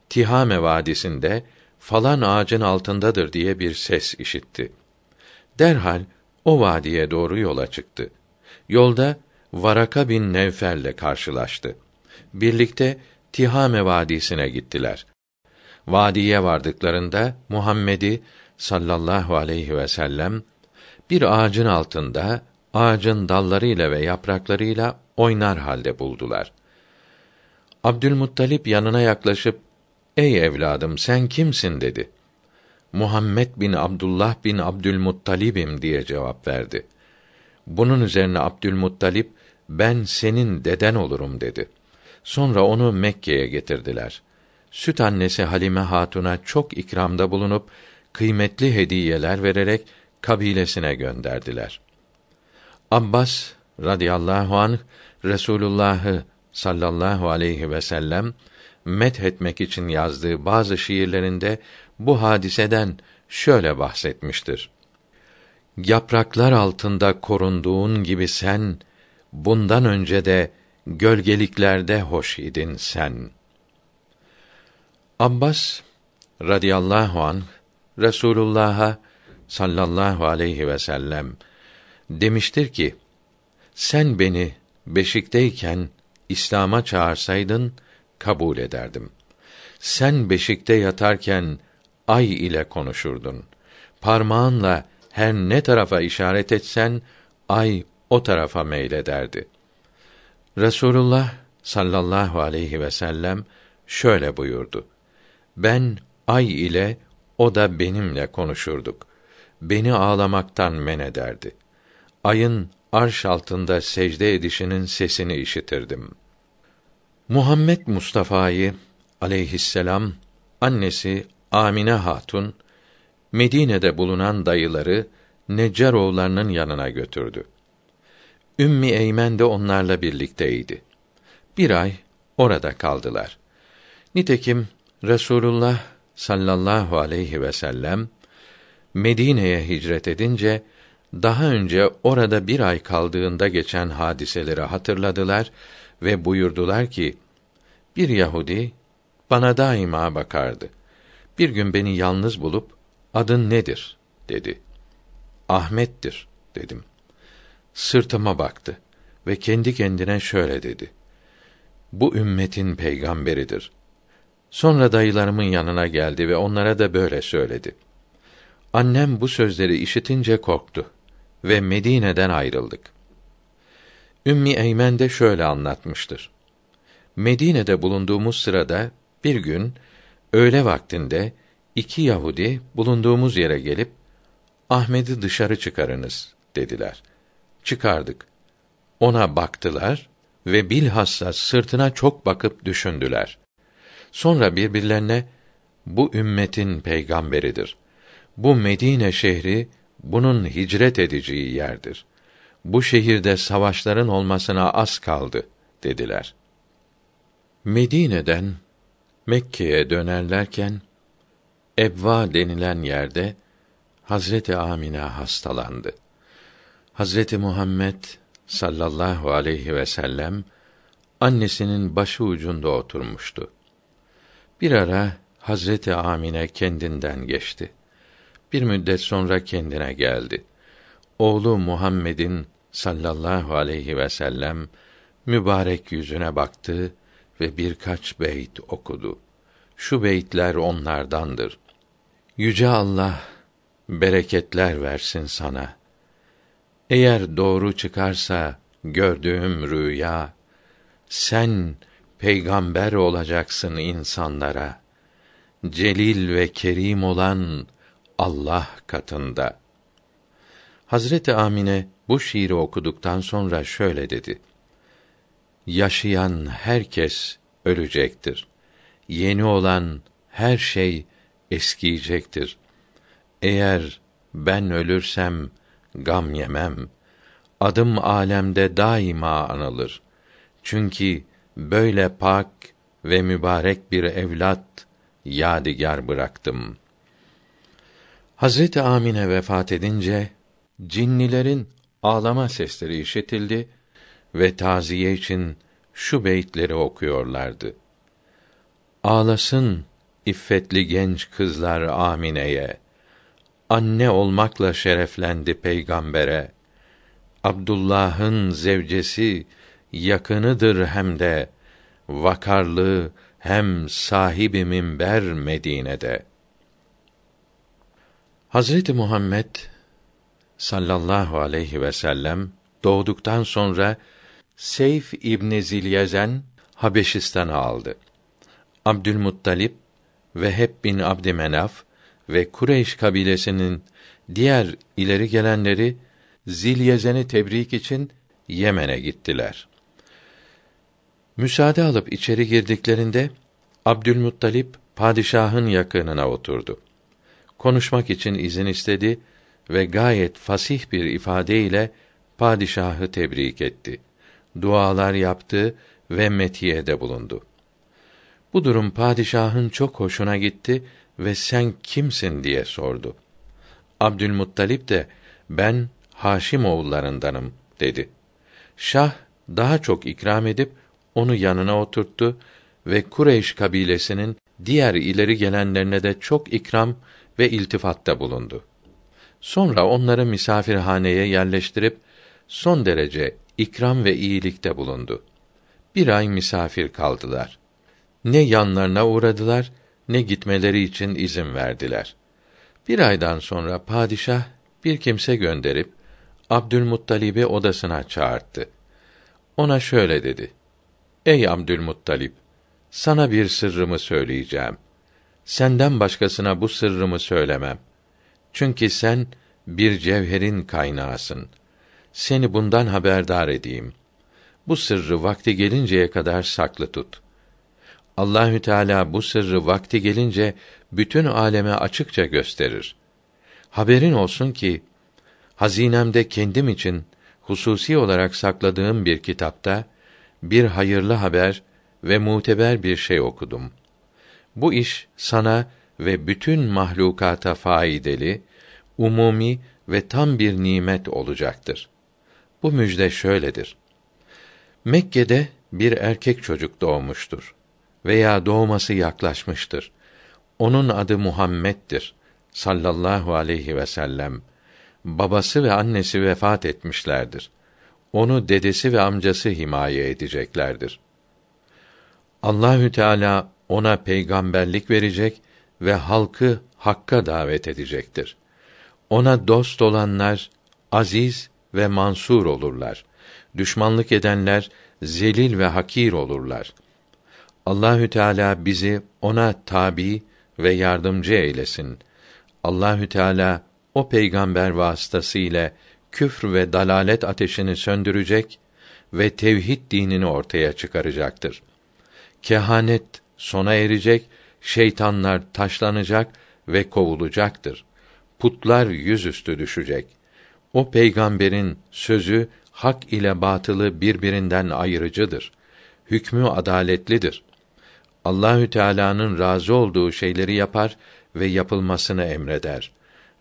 S1: Tihame vadisinde falan ağacın altındadır diye bir ses işitti. Derhal o vadiye doğru yola çıktı. Yolda Varaka bin Nevfel'le karşılaştı. Birlikte Tihame vadisine gittiler. Vadiye vardıklarında Muhammed'i sallallahu aleyhi ve sellem bir ağacın altında ağacın dallarıyla ve yapraklarıyla oynar halde buldular. Abdülmuttalip yanına yaklaşıp "Ey evladım sen kimsin?" dedi. Muhammed bin Abdullah bin Abdülmuttalib'im diye cevap verdi. Bunun üzerine Abdülmuttalip ben senin deden olurum dedi. Sonra onu Mekke'ye getirdiler. Süt annesi Halime Hatun'a çok ikramda bulunup kıymetli hediyeler vererek kabilesine gönderdiler. Abbas radıyallahu anh Resulullah'ı sallallahu aleyhi ve sellem met etmek için yazdığı bazı şiirlerinde bu hadiseden şöyle bahsetmiştir. Yapraklar altında korunduğun gibi sen bundan önce de gölgeliklerde hoş idin sen. Abbas radıyallahu an Resulullah'a sallallahu aleyhi ve sellem demiştir ki sen beni beşikteyken İslam'a çağırsaydın kabul ederdim. Sen beşikte yatarken ay ile konuşurdun. Parmağınla her ne tarafa işaret etsen ay o tarafa meylederdi. Resulullah sallallahu aleyhi ve sellem şöyle buyurdu. Ben ay ile o da benimle konuşurduk. Beni ağlamaktan men ederdi. Ayın arş altında secde edişinin sesini işitirdim. Muhammed Mustafa'yı aleyhisselam annesi Amine Hatun Medine'de bulunan dayıları Neccaroğullarının yanına götürdü. Ümmi Eymen de onlarla birlikteydi. Bir ay orada kaldılar. Nitekim Resulullah sallallahu aleyhi ve sellem Medine'ye hicret edince daha önce orada bir ay kaldığında geçen hadiseleri hatırladılar ve buyurdular ki bir Yahudi bana daima bakardı. Bir gün beni yalnız bulup adın nedir dedi. Ahmet'tir dedim. Sırtıma baktı ve kendi kendine şöyle dedi. Bu ümmetin peygamberidir. Sonra dayılarımın yanına geldi ve onlara da böyle söyledi. Annem bu sözleri işitince korktu ve Medine'den ayrıldık. Ümmi Eymen de şöyle anlatmıştır. Medine'de bulunduğumuz sırada bir gün öğle vaktinde iki Yahudi bulunduğumuz yere gelip Ahmet'i dışarı çıkarınız dediler. Çıkardık. Ona baktılar ve bilhassa sırtına çok bakıp düşündüler. Sonra birbirlerine bu ümmetin peygamberidir. Bu Medine şehri bunun hicret edeceği yerdir. Bu şehirde savaşların olmasına az kaldı dediler. Medine'den Mekke'ye dönerlerken Ebva denilen yerde Hazreti Amine hastalandı. Hazreti Muhammed sallallahu aleyhi ve sellem annesinin başı ucunda oturmuştu. Bir ara Hazreti Amine kendinden geçti. Bir müddet sonra kendine geldi. Oğlu Muhammed'in sallallahu aleyhi ve sellem mübarek yüzüne baktı ve birkaç beyt okudu. Şu beytler onlardandır. Yüce Allah bereketler versin sana. Eğer doğru çıkarsa gördüğüm rüya, sen peygamber olacaksın insanlara. Celil ve kerim olan Allah katında. Hazreti Amine bu şiiri okuduktan sonra şöyle dedi: Yaşayan herkes ölecektir. Yeni olan her şey eskiyecektir. Eğer ben ölürsem gam yemem. Adım alemde daima anılır. Çünkü böyle pak ve mübarek bir evlat yadigar bıraktım. Hazreti Amine vefat edince cinnilerin ağlama sesleri işitildi ve taziye için şu beytleri okuyorlardı. Ağlasın iffetli genç kızlar Amine'ye. Anne olmakla şereflendi peygambere. Abdullah'ın zevcesi yakınıdır hem de vakarlı hem sahibi minber Medine'de. Hazreti Muhammed sallallahu aleyhi ve sellem doğduktan sonra Seyf İbni Zilyezen Habeşistan'a aldı. Abdülmuttalip ve Hep bin Abdümenaf ve Kureyş kabilesinin diğer ileri gelenleri Zilyezen'i tebrik için Yemen'e gittiler. Müsaade alıp içeri girdiklerinde Abdülmuttalip padişahın yakınına oturdu. Konuşmak için izin istedi ve gayet fasih bir ifadeyle padişahı tebrik etti. Dualar yaptı ve metiyede bulundu. Bu durum padişahın çok hoşuna gitti ve sen kimsin diye sordu. Abdülmuttalip de ben Haşim oğullarındanım dedi. Şah daha çok ikram edip onu yanına oturttu ve Kureyş kabilesinin diğer ileri gelenlerine de çok ikram ve iltifatta bulundu. Sonra onları misafirhaneye yerleştirip son derece ikram ve iyilikte bulundu. Bir ay misafir kaldılar. Ne yanlarına uğradılar, ne gitmeleri için izin verdiler. Bir aydan sonra padişah bir kimse gönderip Abdülmuttalib'i odasına çağırdı. Ona şöyle dedi: Ey Abdülmuttalib, sana bir sırrımı söyleyeceğim. Senden başkasına bu sırrımı söylemem. Çünkü sen bir cevherin kaynağısın. Seni bundan haberdar edeyim. Bu sırrı vakti gelinceye kadar saklı tut. Allahü Teala bu sırrı vakti gelince bütün aleme açıkça gösterir. Haberin olsun ki hazinemde kendim için hususi olarak sakladığım bir kitapta bir hayırlı haber ve muteber bir şey okudum. Bu iş sana ve bütün mahlukata faydalı, umumi ve tam bir nimet olacaktır. Bu müjde şöyledir. Mekke'de bir erkek çocuk doğmuştur veya doğması yaklaşmıştır. Onun adı Muhammed'dir sallallahu aleyhi ve sellem. Babası ve annesi vefat etmişlerdir. Onu dedesi ve amcası himaye edeceklerdir. Allahü Teala ona peygamberlik verecek ve halkı hakka davet edecektir. Ona dost olanlar aziz ve mansur olurlar. Düşmanlık edenler zelil ve hakir olurlar. Allahü Teala bizi ona tabi ve yardımcı eylesin. Allahü Teala o peygamber vasıtasıyla küfr ve dalalet ateşini söndürecek ve tevhid dinini ortaya çıkaracaktır. Kehanet sona erecek, şeytanlar taşlanacak ve kovulacaktır. putlar yüzüstü düşecek. O peygamberin sözü hak ile batılı birbirinden ayırıcıdır. Hükmü adaletlidir. Allahü Teala'nın razı olduğu şeyleri yapar ve yapılmasını emreder.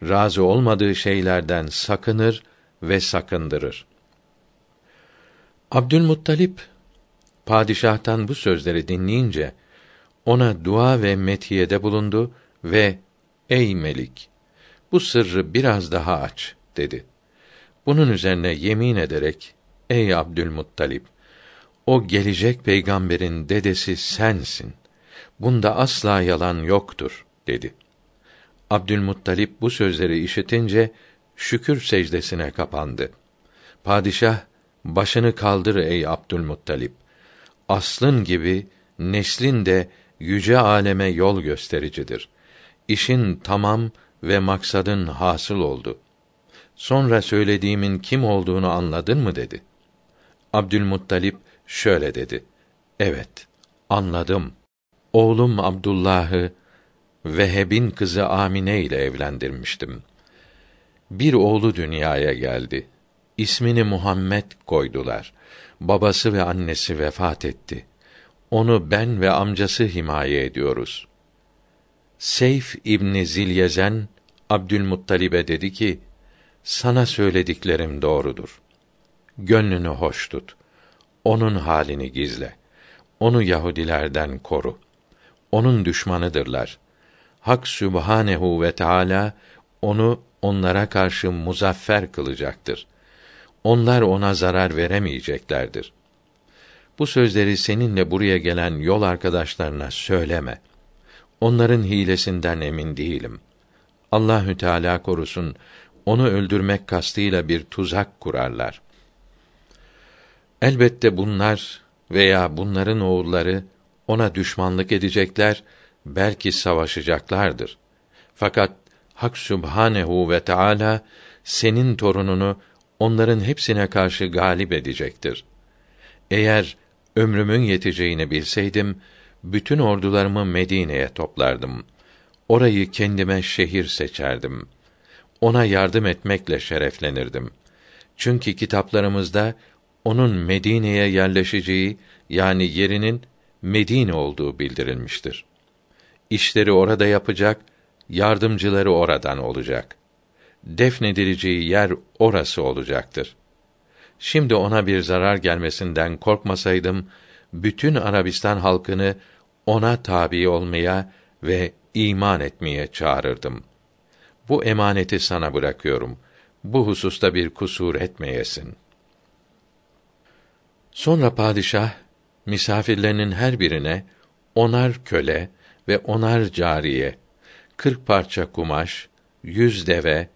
S1: Razı olmadığı şeylerden sakınır ve sakındırır. Abdülmuttalip padişahtan bu sözleri dinleyince ona dua ve metiyede bulundu ve ey melik bu sırrı biraz daha aç dedi. Bunun üzerine yemin ederek ey Abdülmuttalip o gelecek peygamberin dedesi sensin. Bunda asla yalan yoktur dedi. Abdülmuttalip bu sözleri işitince şükür secdesine kapandı. Padişah başını kaldır ey Abdülmuttalip. Aslın gibi neslin de yüce aleme yol göstericidir. İşin tamam ve maksadın hasıl oldu. Sonra söylediğimin kim olduğunu anladın mı dedi. Abdülmuttalip şöyle dedi. Evet, anladım. Oğlum Abdullah'ı Veheb'in kızı Amine ile evlendirmiştim. Bir oğlu dünyaya geldi. İsmini Muhammed koydular. Babası ve annesi vefat etti. Onu ben ve amcası himaye ediyoruz. Seyf İbni Zilyezen Abdülmuttalib'e dedi ki: Sana söylediklerim doğrudur. Gönlünü hoş tut. Onun halini gizle. Onu Yahudilerden koru. Onun düşmanıdırlar. Hak Sübhanehu ve Teala onu onlara karşı muzaffer kılacaktır. Onlar ona zarar veremeyeceklerdir. Bu sözleri seninle buraya gelen yol arkadaşlarına söyleme. Onların hilesinden emin değilim. Allahü Teala korusun, onu öldürmek kastıyla bir tuzak kurarlar. Elbette bunlar veya bunların oğulları ona düşmanlık edecekler, belki savaşacaklardır. Fakat Hak Sübhanehu ve Teala senin torununu onların hepsine karşı galip edecektir. Eğer ömrümün yeteceğini bilseydim, bütün ordularımı Medine'ye toplardım. Orayı kendime şehir seçerdim. Ona yardım etmekle şereflenirdim. Çünkü kitaplarımızda onun Medine'ye yerleşeceği yani yerinin Medine olduğu bildirilmiştir. İşleri orada yapacak, yardımcıları oradan olacak. Defnedileceği yer orası olacaktır. Şimdi ona bir zarar gelmesinden korkmasaydım, bütün Arabistan halkını ona tabi olmaya ve iman etmeye çağırırdım. Bu emaneti sana bırakıyorum. Bu hususta bir kusur etmeyesin. Sonra padişah misafirlerinin her birine onar köle ve onar cariye, kırk parça kumaş, yüz deve,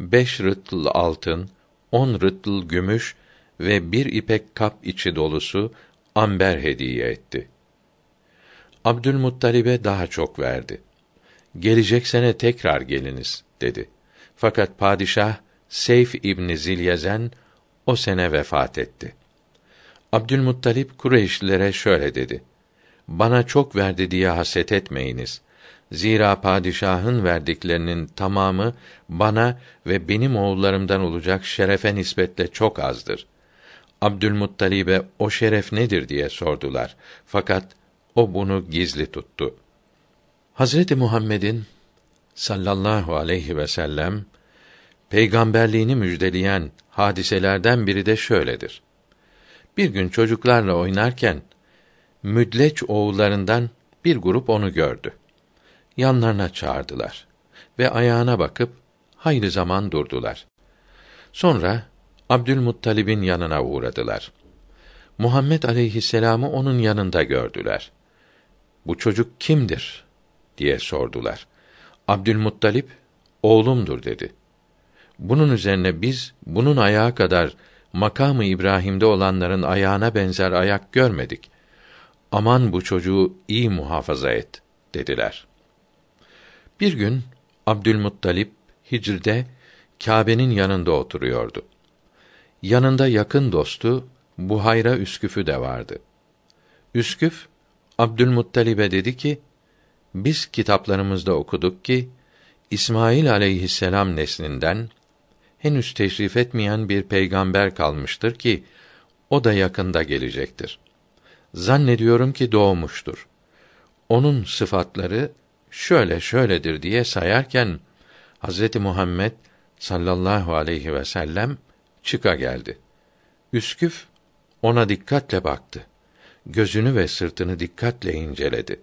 S1: beş rıtıl altın, on rıtıl gümüş ve bir ipek kap içi dolusu amber hediye etti. Abdülmuttalib'e daha çok verdi. Gelecek sene tekrar geliniz dedi. Fakat padişah Seyf İbni Zilyezen o sene vefat etti. Abdülmuttalip Kureyşlilere şöyle dedi: Bana çok verdi diye haset etmeyiniz. Zira padişahın verdiklerinin tamamı bana ve benim oğullarımdan olacak şerefe nispetle çok azdır. Abdülmuttalib'e o şeref nedir diye sordular. Fakat o bunu gizli tuttu. Hazreti Muhammed'in sallallahu aleyhi ve sellem peygamberliğini müjdeleyen hadiselerden biri de şöyledir. Bir gün çocuklarla oynarken Müdleç oğullarından bir grup onu gördü. Yanlarına çağırdılar ve ayağına bakıp hayli zaman durdular. Sonra Abdülmuttalib'in yanına uğradılar. Muhammed aleyhisselamı onun yanında gördüler. Bu çocuk kimdir diye sordular. Abdülmuttalip oğlumdur dedi. Bunun üzerine biz bunun ayağı kadar makamı İbrahim'de olanların ayağına benzer ayak görmedik. Aman bu çocuğu iyi muhafaza et dediler. Bir gün Abdülmuttalip Hicr'de Kâbe'nin yanında oturuyordu. Yanında yakın dostu Buhayra Üsküf'ü de vardı. Üsküf Abdülmuttalib'e dedi ki: Biz kitaplarımızda okuduk ki İsmail aleyhisselam neslinden henüz teşrif etmeyen bir peygamber kalmıştır ki o da yakında gelecektir. Zannediyorum ki doğmuştur. Onun sıfatları şöyle şöyledir diye sayarken Hazreti Muhammed sallallahu aleyhi ve sellem çıka geldi. Üsküf ona dikkatle baktı. Gözünü ve sırtını dikkatle inceledi.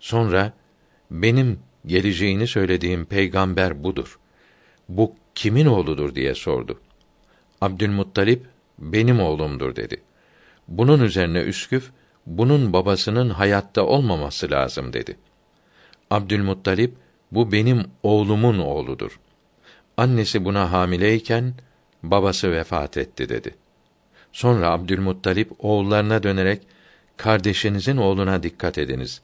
S1: Sonra benim geleceğini söylediğim peygamber budur. Bu kimin oğludur diye sordu. Abdülmuttalip benim oğlumdur dedi. Bunun üzerine Üsküf bunun babasının hayatta olmaması lazım dedi. Abdülmuttalip bu benim oğlumun oğludur. Annesi buna hamileyken babası vefat etti dedi. Sonra Abdülmuttalip oğullarına dönerek kardeşinizin oğluna dikkat ediniz.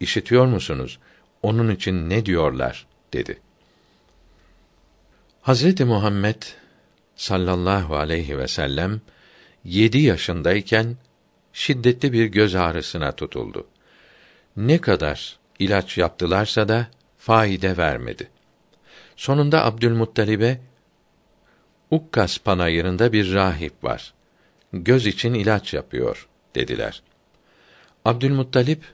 S1: İşitiyor musunuz? Onun için ne diyorlar?" dedi. Hazreti Muhammed sallallahu aleyhi ve sellem yedi yaşındayken şiddetli bir göz ağrısına tutuldu. Ne kadar ilaç yaptılarsa da faide vermedi. Sonunda Abdülmuttalib'e Ukkas panayırında bir rahip var. Göz için ilaç yapıyor dediler. Abdülmuttalip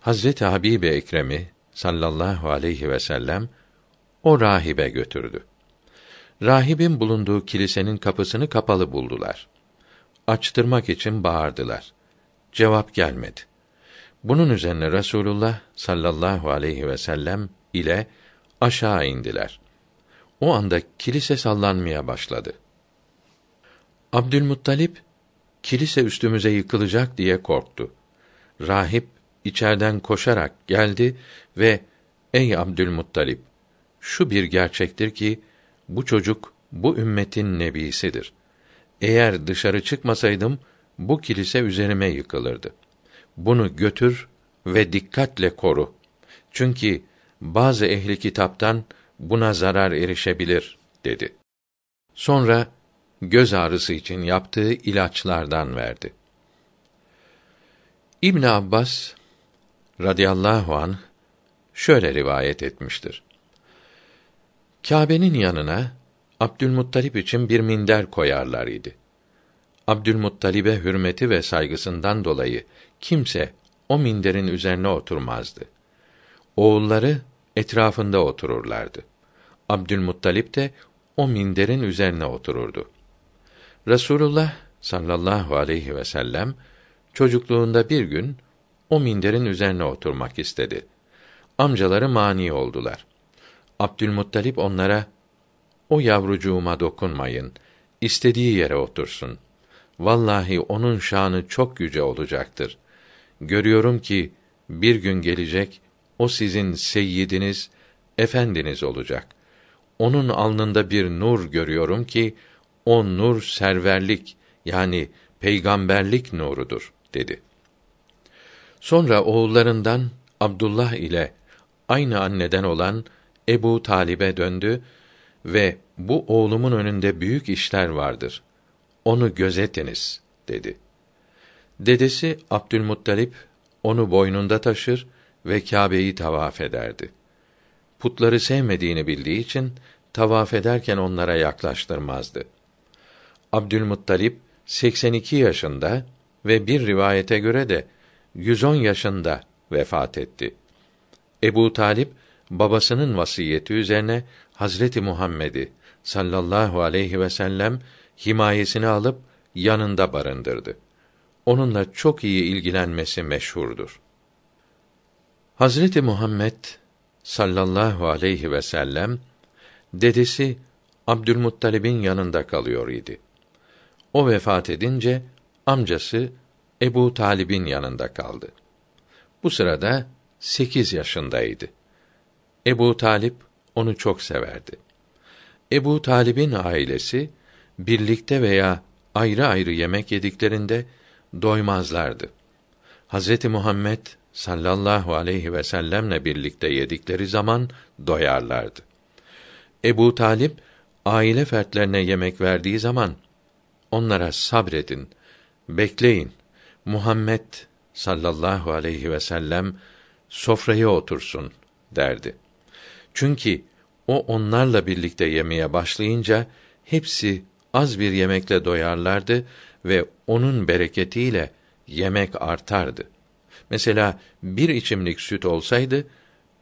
S1: Hazreti Habibe Ekrem'i sallallahu aleyhi ve sellem o rahibe götürdü. Rahibin bulunduğu kilisenin kapısını kapalı buldular. Açtırmak için bağırdılar. Cevap gelmedi. Bunun üzerine Resulullah sallallahu aleyhi ve sellem ile aşağı indiler. O anda kilise sallanmaya başladı. Abdülmuttalip kilise üstümüze yıkılacak diye korktu. Rahip içerden koşarak geldi ve ey Abdülmuttalip şu bir gerçektir ki bu çocuk bu ümmetin nebisidir. Eğer dışarı çıkmasaydım bu kilise üzerime yıkılırdı. Bunu götür ve dikkatle koru. Çünkü bazı ehli kitaptan buna zarar erişebilir dedi. Sonra göz ağrısı için yaptığı ilaçlardan verdi. İbn Abbas radıyallahu an şöyle rivayet etmiştir. Kâbe'nin yanına Abdülmuttalip için bir minder koyarlar idi. Abdülmuttalib'e hürmeti ve saygısından dolayı kimse o minderin üzerine oturmazdı. Oğulları etrafında otururlardı. Abdülmuttalip de o minderin üzerine otururdu. Resulullah sallallahu aleyhi ve sellem çocukluğunda bir gün o minderin üzerine oturmak istedi. Amcaları mani oldular. Abdülmuttalip onlara o yavrucuğuma dokunmayın. istediği yere otursun. Vallahi onun şanı çok yüce olacaktır. Görüyorum ki bir gün gelecek o sizin seyyidiniz, efendiniz olacak. Onun alnında bir nur görüyorum ki o nur serverlik yani peygamberlik nurudur dedi. Sonra oğullarından Abdullah ile aynı anneden olan Ebu Talib'e döndü ve bu oğlumun önünde büyük işler vardır. Onu gözetiniz dedi. Dedesi Abdülmuttalip onu boynunda taşır ve Kâbe'yi tavaf ederdi. Putları sevmediğini bildiği için tavaf ederken onlara yaklaştırmazdı. Abdülmuttalip 82 yaşında ve bir rivayete göre de 110 yaşında vefat etti. Ebu Talip babasının vasiyeti üzerine Hazreti Muhammed'i sallallahu aleyhi ve sellem himayesini alıp yanında barındırdı. Onunla çok iyi ilgilenmesi meşhurdur. Hazreti Muhammed sallallahu aleyhi ve sellem dedesi Abdülmuttalib'in yanında kalıyor idi. O vefat edince amcası Ebu Talib'in yanında kaldı. Bu sırada sekiz yaşındaydı. Ebu Talip onu çok severdi. Ebu Talib'in ailesi birlikte veya ayrı ayrı yemek yediklerinde doymazlardı. Hazreti Muhammed sallallahu aleyhi ve sellemle birlikte yedikleri zaman doyarlardı. Ebu Talip aile fertlerine yemek verdiği zaman onlara sabredin, bekleyin. Muhammed sallallahu aleyhi ve sellem sofraya otursun derdi. Çünkü o onlarla birlikte yemeye başlayınca hepsi az bir yemekle doyarlardı ve onun bereketiyle yemek artardı. Mesela bir içimlik süt olsaydı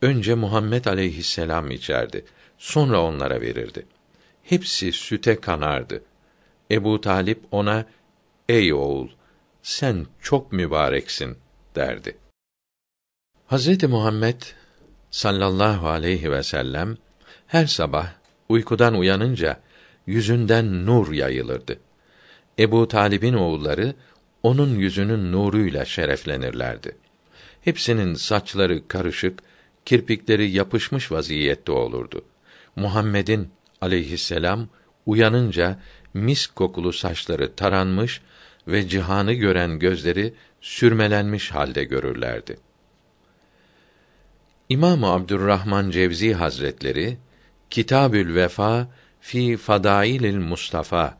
S1: önce Muhammed aleyhisselam içerdi. Sonra onlara verirdi. Hepsi süte kanardı. Ebu Talip ona ey oğul sen çok mübareksin derdi. Hazreti Muhammed sallallahu aleyhi ve sellem her sabah uykudan uyanınca yüzünden nur yayılırdı. Ebu Talib'in oğulları onun yüzünün nuruyla şereflenirlerdi. Hepsinin saçları karışık, kirpikleri yapışmış vaziyette olurdu. Muhammed'in aleyhisselam uyanınca mis kokulu saçları taranmış ve cihanı gören gözleri sürmelenmiş halde görürlerdi. İmam Abdurrahman Cevzi Hazretleri Kitabül Vefa fi Fadailil Mustafa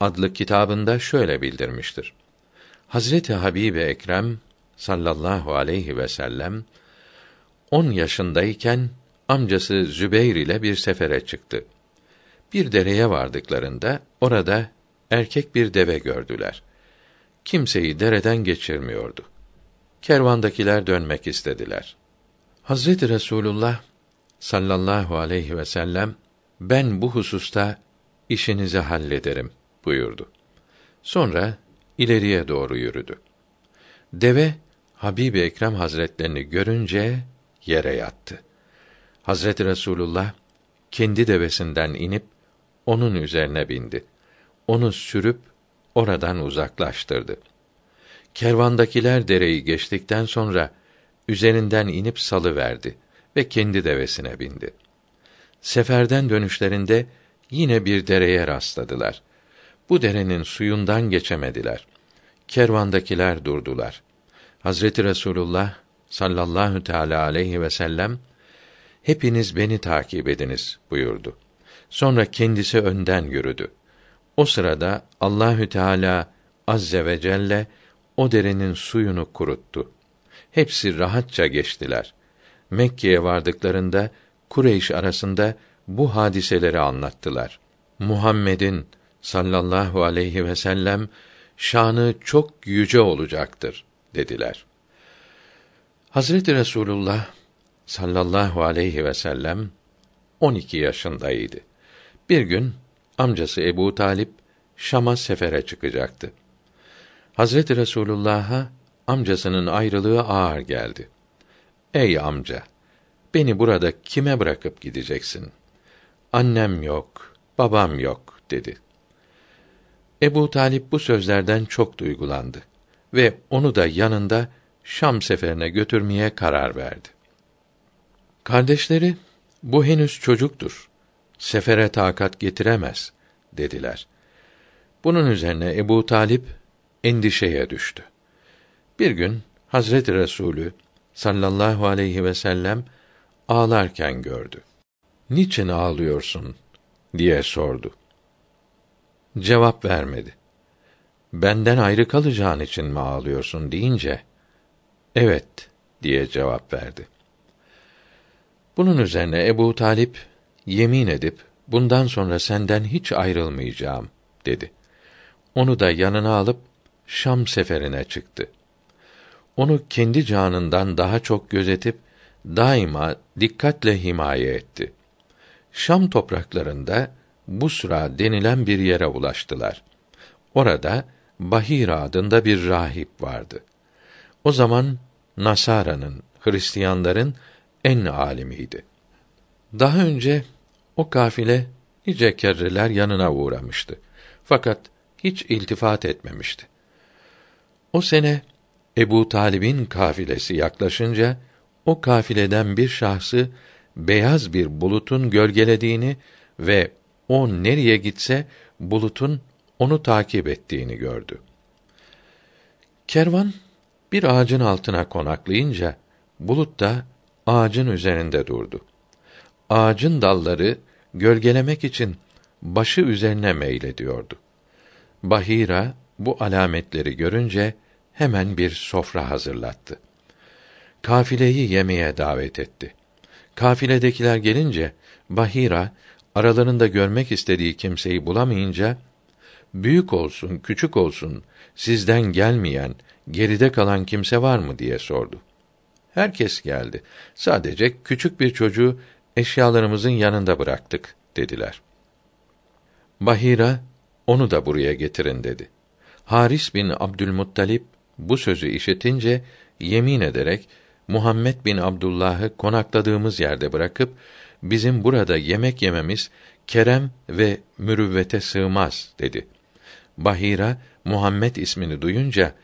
S1: adlı kitabında şöyle bildirmiştir. Hazreti Habibi Ekrem sallallahu aleyhi ve sellem 10 yaşındayken amcası Zübeyr ile bir sefere çıktı. Bir dereye vardıklarında orada erkek bir deve gördüler. Kimseyi dereden geçirmiyordu. Kervandakiler dönmek istediler. Hazreti Resulullah sallallahu aleyhi ve sellem ben bu hususta işinizi hallederim buyurdu. Sonra ileriye doğru yürüdü. Deve Habibi Ekrem Hazretlerini görünce yere yattı. Hazreti Resulullah kendi devesinden inip onun üzerine bindi. Onu sürüp oradan uzaklaştırdı. Kervandakiler dereyi geçtikten sonra üzerinden inip salı verdi ve kendi devesine bindi. Seferden dönüşlerinde yine bir dereye rastladılar. Bu derenin suyundan geçemediler. Kervandakiler durdular. Hazreti Resulullah sallallahu teala aleyhi ve sellem hepiniz beni takip ediniz buyurdu. Sonra kendisi önden yürüdü. O sırada Allahü Teala azze ve celle o derenin suyunu kuruttu. Hepsi rahatça geçtiler. Mekke'ye vardıklarında Kureyş arasında bu hadiseleri anlattılar. Muhammed'in sallallahu aleyhi ve sellem şanı çok yüce olacaktır dediler. Hazreti Resulullah sallallahu aleyhi ve sellem 12 yaşındaydı. Bir gün amcası Ebu Talip Şam'a sefere çıkacaktı. Hazreti Resulullah'a amcasının ayrılığı ağır geldi. Ey amca, beni burada kime bırakıp gideceksin? Annem yok, babam yok dedi. Ebu Talip bu sözlerden çok duygulandı ve onu da yanında Şam seferine götürmeye karar verdi. Kardeşleri, bu henüz çocuktur. Sefere takat getiremez, dediler. Bunun üzerine Ebu Talip endişeye düştü. Bir gün Hazreti Resulü sallallahu aleyhi ve sellem ağlarken gördü. Niçin ağlıyorsun diye sordu. Cevap vermedi. Benden ayrı kalacağın için mi ağlıyorsun deyince evet diye cevap verdi. Bunun üzerine Ebu Talip yemin edip bundan sonra senden hiç ayrılmayacağım dedi. Onu da yanına alıp Şam seferine çıktı. Onu kendi canından daha çok gözetip daima dikkatle himaye etti. Şam topraklarında Busra denilen bir yere ulaştılar. Orada Bahira adında bir rahip vardı. O zaman Nasara'nın, Hristiyanların en alimiydi. Daha önce o kafile nice kerreler yanına uğramıştı. Fakat hiç iltifat etmemişti. O sene Ebu Talib'in kafilesi yaklaşınca o kafileden bir şahsı beyaz bir bulutun gölgelediğini ve o nereye gitse bulutun onu takip ettiğini gördü. Kervan bir ağacın altına konaklayınca bulut da ağacın üzerinde durdu. Ağacın dalları gölgelemek için başı üzerine meylediyordu. Bahira bu alametleri görünce hemen bir sofra hazırlattı. Kafileyi yemeğe davet etti. Kafiledekiler gelince Bahira aralarında görmek istediği kimseyi bulamayınca büyük olsun, küçük olsun sizden gelmeyen, geride kalan kimse var mı diye sordu. Herkes geldi. Sadece küçük bir çocuğu eşyalarımızın yanında bıraktık dediler. Bahira onu da buraya getirin dedi. Haris bin Abdülmuttalip bu sözü işitince yemin ederek Muhammed bin Abdullah'ı konakladığımız yerde bırakıp bizim burada yemek yememiz kerem ve mürüvvete sığmaz dedi. Bahira Muhammed ismini duyunca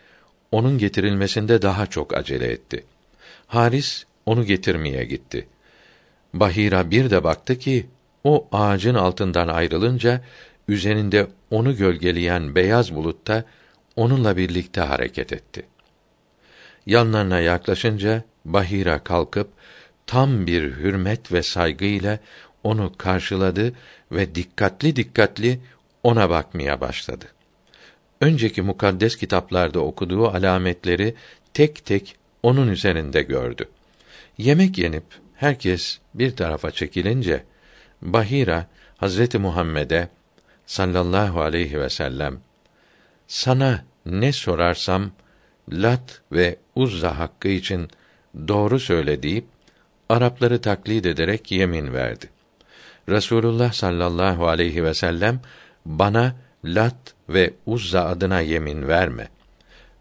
S1: onun getirilmesinde daha çok acele etti. Haris onu getirmeye gitti. Bahira bir de baktı ki o ağacın altından ayrılınca üzerinde onu gölgeleyen beyaz bulutta onunla birlikte hareket etti. Yanlarına yaklaşınca Bahira kalkıp tam bir hürmet ve saygıyla onu karşıladı ve dikkatli dikkatli ona bakmaya başladı. Önceki mukaddes kitaplarda okuduğu alametleri tek tek onun üzerinde gördü. Yemek yenip herkes bir tarafa çekilince Bahira Hazreti Muhammed'e sallallahu aleyhi ve sellem sana ne sorarsam Lat ve Uzza hakkı için doğru söyle deyip Arapları taklit ederek yemin verdi. Resulullah sallallahu aleyhi ve sellem bana Lat ve Uzza adına yemin verme.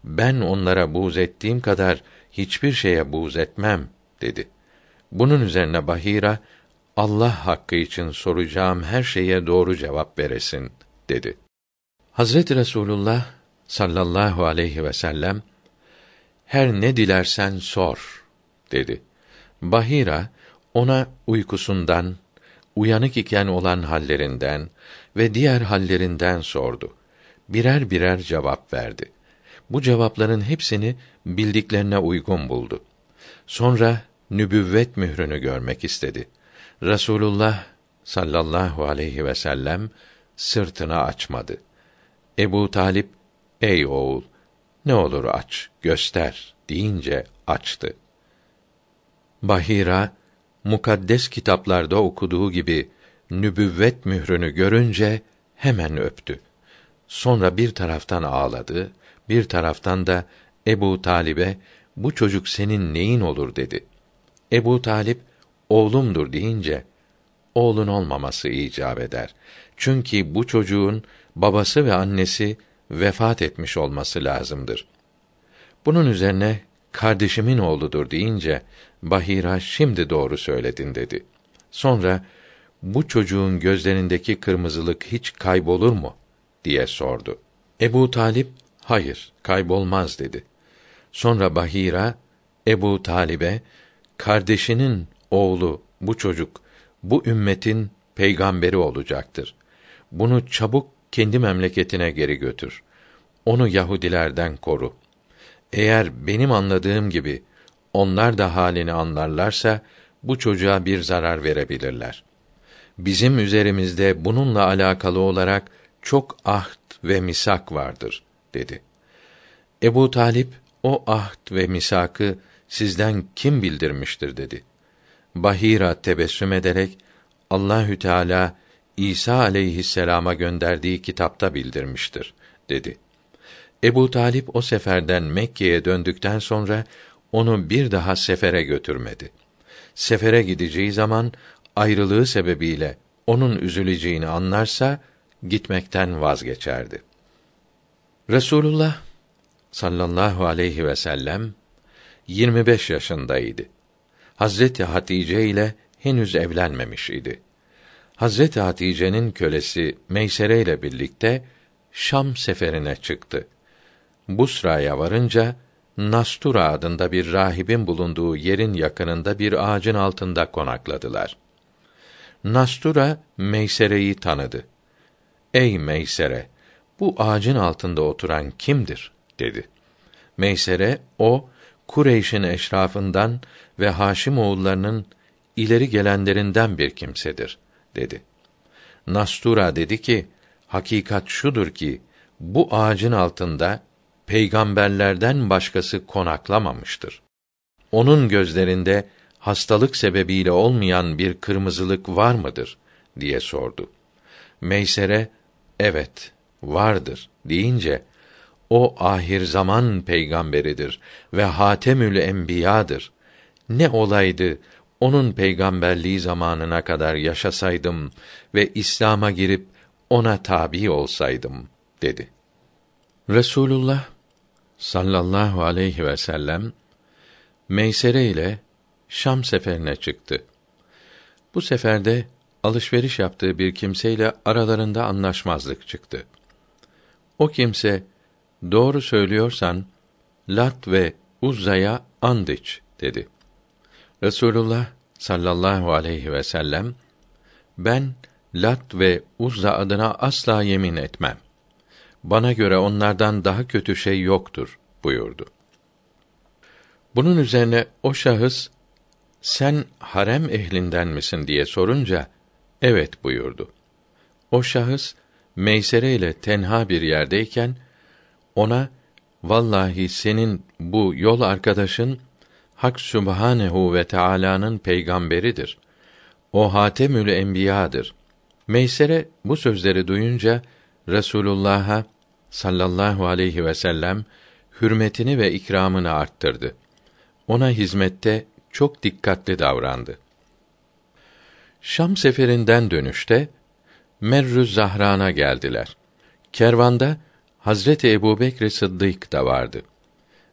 S1: Ben onlara buğz ettiğim kadar hiçbir şeye buğz etmem dedi. Bunun üzerine Bahira Allah hakkı için soracağım her şeye doğru cevap veresin dedi. Hazreti Resulullah sallallahu aleyhi ve sellem her ne dilersen sor dedi. Bahira ona uykusundan, uyanık iken olan hallerinden ve diğer hallerinden sordu. Birer birer cevap verdi. Bu cevapların hepsini bildiklerine uygun buldu. Sonra nübüvvet mührünü görmek istedi. Rasulullah sallallahu aleyhi ve sellem sırtını açmadı. Ebu Talip, ey oğul, ne olur aç, göster deyince açtı. Bahira, mukaddes kitaplarda okuduğu gibi nübüvvet mührünü görünce hemen öptü. Sonra bir taraftan ağladı, bir taraftan da Ebu Talib'e bu çocuk senin neyin olur dedi. Ebu Talip oğlumdur deyince oğlun olmaması icap eder. Çünkü bu çocuğun babası ve annesi vefat etmiş olması lazımdır. Bunun üzerine kardeşimin oğludur deyince Bahira şimdi doğru söyledin dedi. Sonra bu çocuğun gözlerindeki kırmızılık hiç kaybolur mu diye sordu. Ebu Talip hayır kaybolmaz dedi. Sonra Bahira Ebu Talib'e kardeşinin oğlu bu çocuk bu ümmetin peygamberi olacaktır. Bunu çabuk kendi memleketine geri götür. Onu Yahudilerden koru. Eğer benim anladığım gibi onlar da halini anlarlarsa bu çocuğa bir zarar verebilirler. Bizim üzerimizde bununla alakalı olarak çok ahd ve misak vardır dedi. Ebu Talip o ahd ve misakı sizden kim bildirmiştir dedi. Bahira tebessüm ederek Allahü Teala İsa aleyhisselama gönderdiği kitapta bildirmiştir dedi. Ebu Talip o seferden Mekke'ye döndükten sonra onu bir daha sefere götürmedi. Sefere gideceği zaman ayrılığı sebebiyle onun üzüleceğini anlarsa gitmekten vazgeçerdi. Resulullah sallallahu aleyhi ve sellem 25 yaşındaydı. Hazreti Hatice ile henüz evlenmemiş idi. Hazreti Hatice'nin kölesi Meysere ile birlikte Şam seferine çıktı. Busra'ya varınca Nastura adında bir rahibin bulunduğu yerin yakınında bir ağacın altında konakladılar. Nastura Meysere'yi tanıdı. Ey Meysere, bu ağacın altında oturan kimdir? dedi. Meysere, o Kureyş'in eşrafından ve Haşim oğullarının ileri gelenlerinden bir kimsedir, dedi. Nastura dedi ki, hakikat şudur ki, bu ağacın altında peygamberlerden başkası konaklamamıştır. Onun gözlerinde hastalık sebebiyle olmayan bir kırmızılık var mıdır diye sordu. Meysere evet vardır deyince o ahir zaman peygamberidir ve hatemül enbiyadır. Ne olaydı onun peygamberliği zamanına kadar yaşasaydım ve İslam'a girip ona tabi olsaydım dedi. Resulullah sallallahu aleyhi ve sellem Meysere ile Şam seferine çıktı. Bu seferde alışveriş yaptığı bir kimseyle aralarında anlaşmazlık çıktı. O kimse doğru söylüyorsan Lat ve Uzza'ya and iç dedi. Resulullah sallallahu aleyhi ve sellem ben Lat ve Uzza adına asla yemin etmem. Bana göre onlardan daha kötü şey yoktur buyurdu. Bunun üzerine o şahıs sen harem ehlinden misin diye sorunca evet buyurdu. O şahıs Meysere ile tenha bir yerdeyken ona vallahi senin bu yol arkadaşın Hak Sübhanehu ve Teala'nın peygamberidir. O Hatemül Enbiya'dır. Meysere bu sözleri duyunca Resulullah'a sallallahu aleyhi ve sellem hürmetini ve ikramını arttırdı. Ona hizmette çok dikkatli davrandı. Şam seferinden dönüşte Merrü Zahran'a geldiler. Kervanda Hazreti Ebubekr Sıddık da vardı.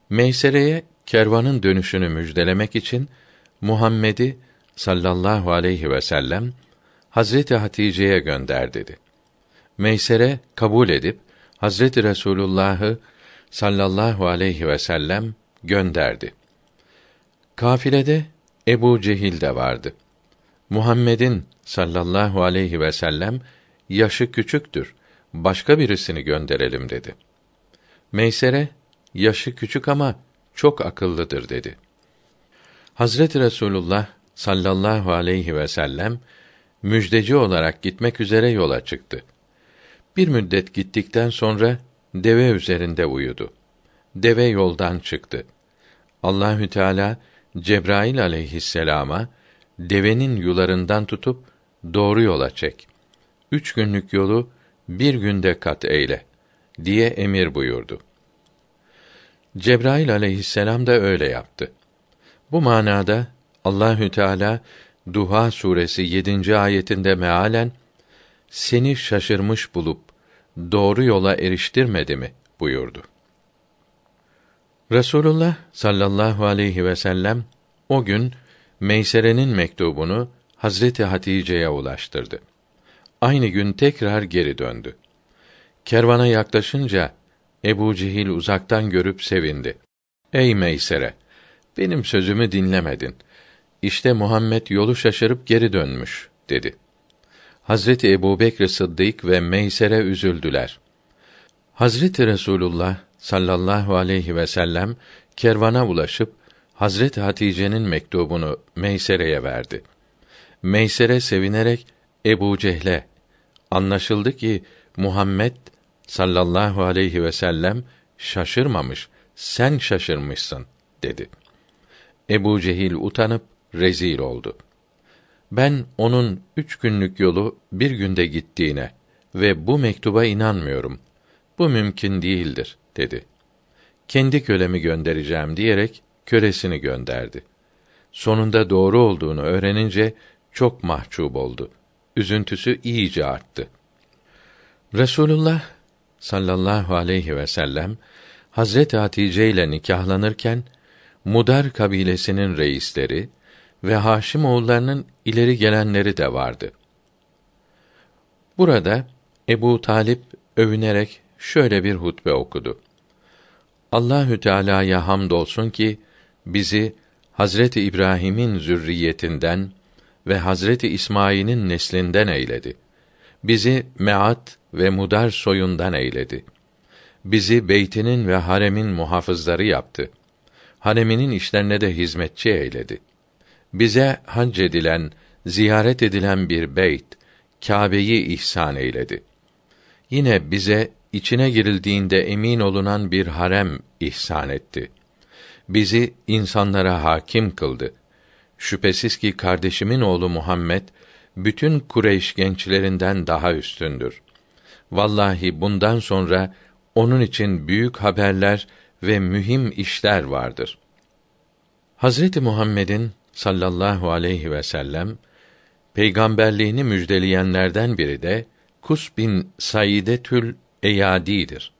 S1: Meysere'ye kervanın dönüşünü müjdelemek için Muhammed'i sallallahu aleyhi ve sellem Hazreti Hatice'ye gönder dedi. Meysere kabul edip Hazreti Resulullah'ı sallallahu aleyhi ve sellem gönderdi. Kafilede Ebu Cehil de vardı. Muhammed'in sallallahu aleyhi ve sellem yaşı küçüktür. Başka birisini gönderelim dedi. Meysere yaşı küçük ama çok akıllıdır dedi. Hazreti Resulullah sallallahu aleyhi ve sellem müjdeci olarak gitmek üzere yola çıktı. Bir müddet gittikten sonra deve üzerinde uyudu. Deve yoldan çıktı. Allahü Teala Cebrail aleyhisselama devenin yularından tutup doğru yola çek. Üç günlük yolu bir günde kat eyle diye emir buyurdu. Cebrail aleyhisselam da öyle yaptı. Bu manada Allahü Teala Duha suresi 7. ayetinde mealen seni şaşırmış bulup doğru yola eriştirmedi mi buyurdu. Resulullah sallallahu aleyhi ve sellem o gün Meysere'nin mektubunu Hazreti Hatice'ye ulaştırdı. Aynı gün tekrar geri döndü. Kervana yaklaşınca Ebu Cehil uzaktan görüp sevindi. Ey Meysere! Benim sözümü dinlemedin. İşte Muhammed yolu şaşırıp geri dönmüş, dedi. Hazreti Ebu Bekr Sıddık ve Meysere üzüldüler. Hazreti Resulullah sallallahu aleyhi ve sellem kervana ulaşıp Hazreti Hatice'nin mektubunu Meysere'ye verdi. Meysere sevinerek Ebu Cehle anlaşıldı ki Muhammed sallallahu aleyhi ve sellem şaşırmamış, sen şaşırmışsın dedi. Ebu Cehil utanıp rezil oldu. Ben onun üç günlük yolu bir günde gittiğine ve bu mektuba inanmıyorum. Bu mümkün değildir dedi. Kendi kölemi göndereceğim diyerek kölesini gönderdi. Sonunda doğru olduğunu öğrenince çok mahcup oldu. Üzüntüsü iyice arttı. Resulullah sallallahu aleyhi ve sellem Hazreti Hatice ile nikahlanırken Mudar kabilesinin reisleri ve Haşim oğullarının ileri gelenleri de vardı. Burada Ebu Talip övünerek şöyle bir hutbe okudu. Allahü Teala'ya hamdolsun ki bizi Hazreti İbrahim'in zürriyetinden ve Hazreti İsmail'in neslinden eyledi. Bizi Meat ve Mudar soyundan eyledi. Bizi beytinin ve haremin muhafızları yaptı. Hareminin işlerine de hizmetçi eyledi. Bize hac edilen, ziyaret edilen bir beyt, Kâbe'yi ihsan eyledi. Yine bize içine girildiğinde emin olunan bir harem ihsan etti. Bizi insanlara hakim kıldı. Şüphesiz ki kardeşimin oğlu Muhammed bütün Kureyş gençlerinden daha üstündür. Vallahi bundan sonra onun için büyük haberler ve mühim işler vardır. Hazreti Muhammed'in sallallahu aleyhi ve sellem peygamberliğini müjdeleyenlerden biri de Kus bin Saidetül Eyadi'dir.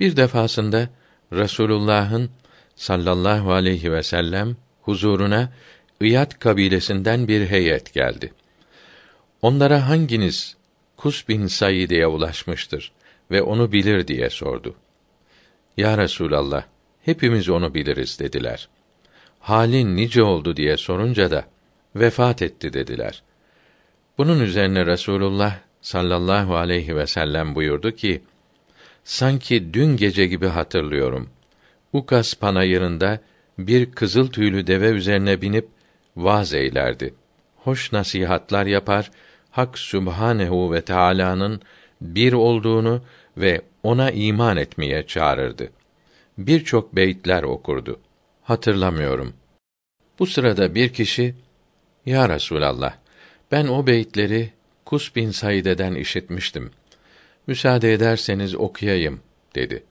S1: Bir defasında Resulullah'ın sallallahu aleyhi ve sellem huzuruna İyad kabilesinden bir heyet geldi. Onlara hanginiz Kus bin Saide'ye ulaşmıştır ve onu bilir diye sordu. Ya Resulallah, hepimiz onu biliriz dediler. Halin nice oldu diye sorunca da vefat etti dediler. Bunun üzerine Resulullah sallallahu aleyhi ve sellem buyurdu ki: Sanki dün gece gibi hatırlıyorum. Ukas panayırında bir kızıl tüylü deve üzerine binip vaaz eylerdi. Hoş nasihatlar yapar, Hak Sübhanehu ve Teala'nın bir olduğunu ve ona iman etmeye çağırırdı. Birçok beyitler okurdu. Hatırlamıyorum. Bu sırada bir kişi, Ya Resulallah, ben o beyitleri Kus bin Said'den işitmiştim. Müsaade ederseniz okuyayım, dedi.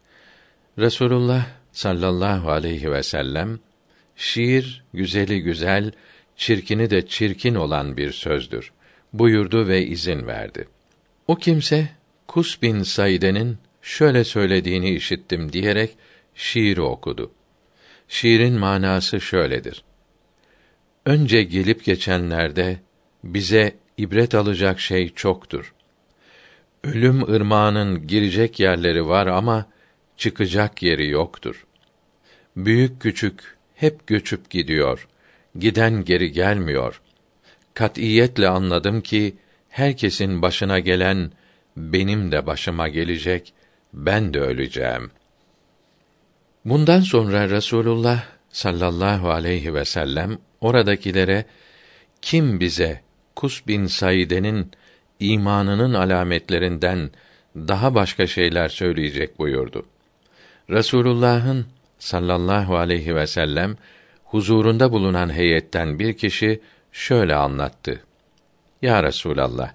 S1: Resulullah sallallahu aleyhi ve sellem, şiir güzeli güzel, çirkini de çirkin olan bir sözdür buyurdu ve izin verdi. O kimse Kus bin Saide'nin şöyle söylediğini işittim diyerek şiiri okudu. Şiirin manası şöyledir. Önce gelip geçenlerde bize ibret alacak şey çoktur. Ölüm ırmağının girecek yerleri var ama çıkacak yeri yoktur. Büyük küçük hep göçüp gidiyor. Giden geri gelmiyor. Katiyetle anladım ki herkesin başına gelen benim de başıma gelecek, ben de öleceğim. Bundan sonra Resulullah sallallahu aleyhi ve sellem oradakilere kim bize Kus bin Saide'nin imanının alametlerinden daha başka şeyler söyleyecek buyurdu. Resulullah'ın sallallahu aleyhi ve sellem huzurunda bulunan heyetten bir kişi şöyle anlattı. Ya Resulallah,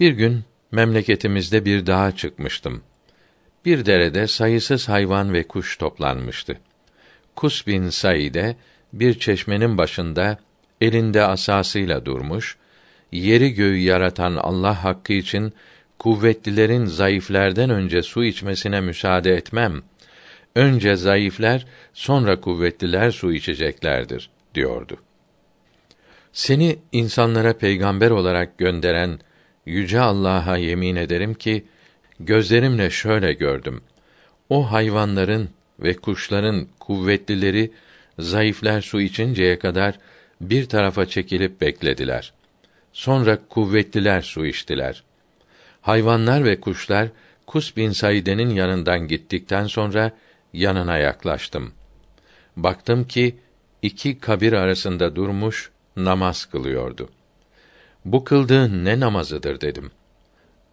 S1: bir gün memleketimizde bir dağa çıkmıştım. Bir derede sayısız hayvan ve kuş toplanmıştı. Kus bin Saide bir çeşmenin başında elinde asasıyla durmuş, yeri göğü yaratan Allah hakkı için kuvvetlilerin zayıflerden önce su içmesine müsaade etmem. Önce zayıfler, sonra kuvvetliler su içeceklerdir diyordu. Seni insanlara peygamber olarak gönderen yüce Allah'a yemin ederim ki gözlerimle şöyle gördüm. O hayvanların ve kuşların kuvvetlileri zayıflar su içinceye kadar bir tarafa çekilip beklediler. Sonra kuvvetliler su içtiler. Hayvanlar ve kuşlar Kus bin Saide'nin yanından gittikten sonra yanına yaklaştım. Baktım ki iki kabir arasında durmuş namaz kılıyordu. Bu kıldığın ne namazıdır dedim.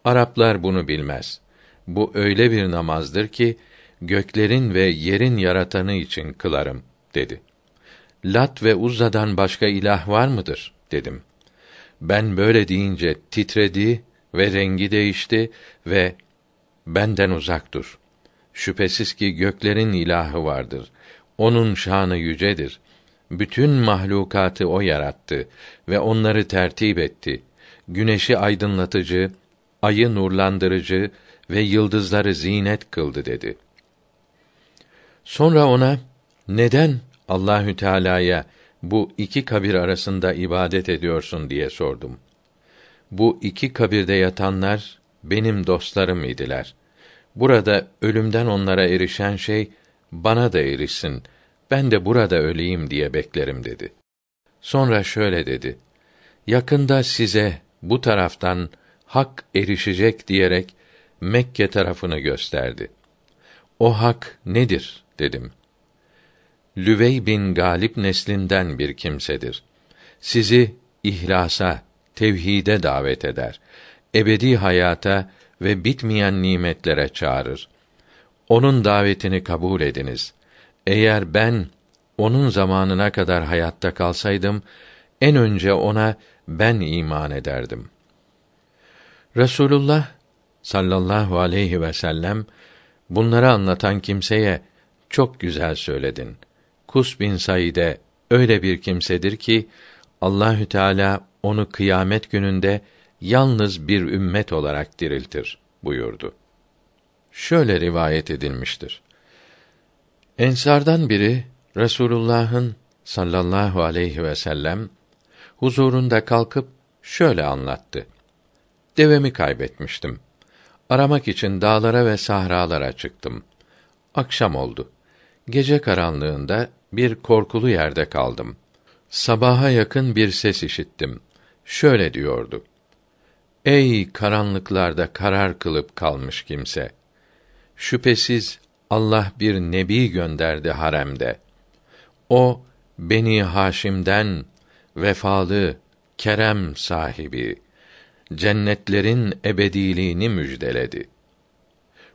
S1: Araplar bunu bilmez. Bu öyle bir namazdır ki göklerin ve yerin yaratanı için kılarım dedi. Lat ve Uzza'dan başka ilah var mıdır dedim. Ben böyle deyince titredi ve rengi değişti ve benden uzak dur. Şüphesiz ki göklerin ilahı vardır. Onun şanı yücedir. Bütün mahlukatı o yarattı ve onları tertip etti. Güneşi aydınlatıcı, ayı nurlandırıcı ve yıldızları zinet kıldı dedi. Sonra ona neden Allahü Teala'ya bu iki kabir arasında ibadet ediyorsun diye sordum. Bu iki kabirde yatanlar benim dostlarım idiler. Burada ölümden onlara erişen şey bana da erişsin. Ben de burada öleyim diye beklerim dedi. Sonra şöyle dedi: Yakında size bu taraftan hak erişecek diyerek Mekke tarafını gösterdi. O hak nedir dedim. Lüvey bin Galip neslinden bir kimsedir. Sizi ihlasa, tevhide davet eder. Ebedi hayata ve bitmeyen nimetlere çağırır. Onun davetini kabul ediniz. Eğer ben onun zamanına kadar hayatta kalsaydım en önce ona ben iman ederdim. Resulullah sallallahu aleyhi ve sellem bunları anlatan kimseye çok güzel söyledin. Kus bin Said'e öyle bir kimsedir ki Allahü Teala onu kıyamet gününde yalnız bir ümmet olarak diriltir buyurdu. Şöyle rivayet edilmiştir. Ensardan biri Resulullah'ın sallallahu aleyhi ve sellem huzurunda kalkıp şöyle anlattı. Devemi kaybetmiştim. Aramak için dağlara ve sahralara çıktım. Akşam oldu. Gece karanlığında bir korkulu yerde kaldım. Sabaha yakın bir ses işittim. Şöyle diyordu: Ey karanlıklarda karar kılıp kalmış kimse! Şüphesiz Allah bir nebi gönderdi haremde. O Beni Haşim'den vefalı, kerem sahibi, cennetlerin ebediliğini müjdeledi.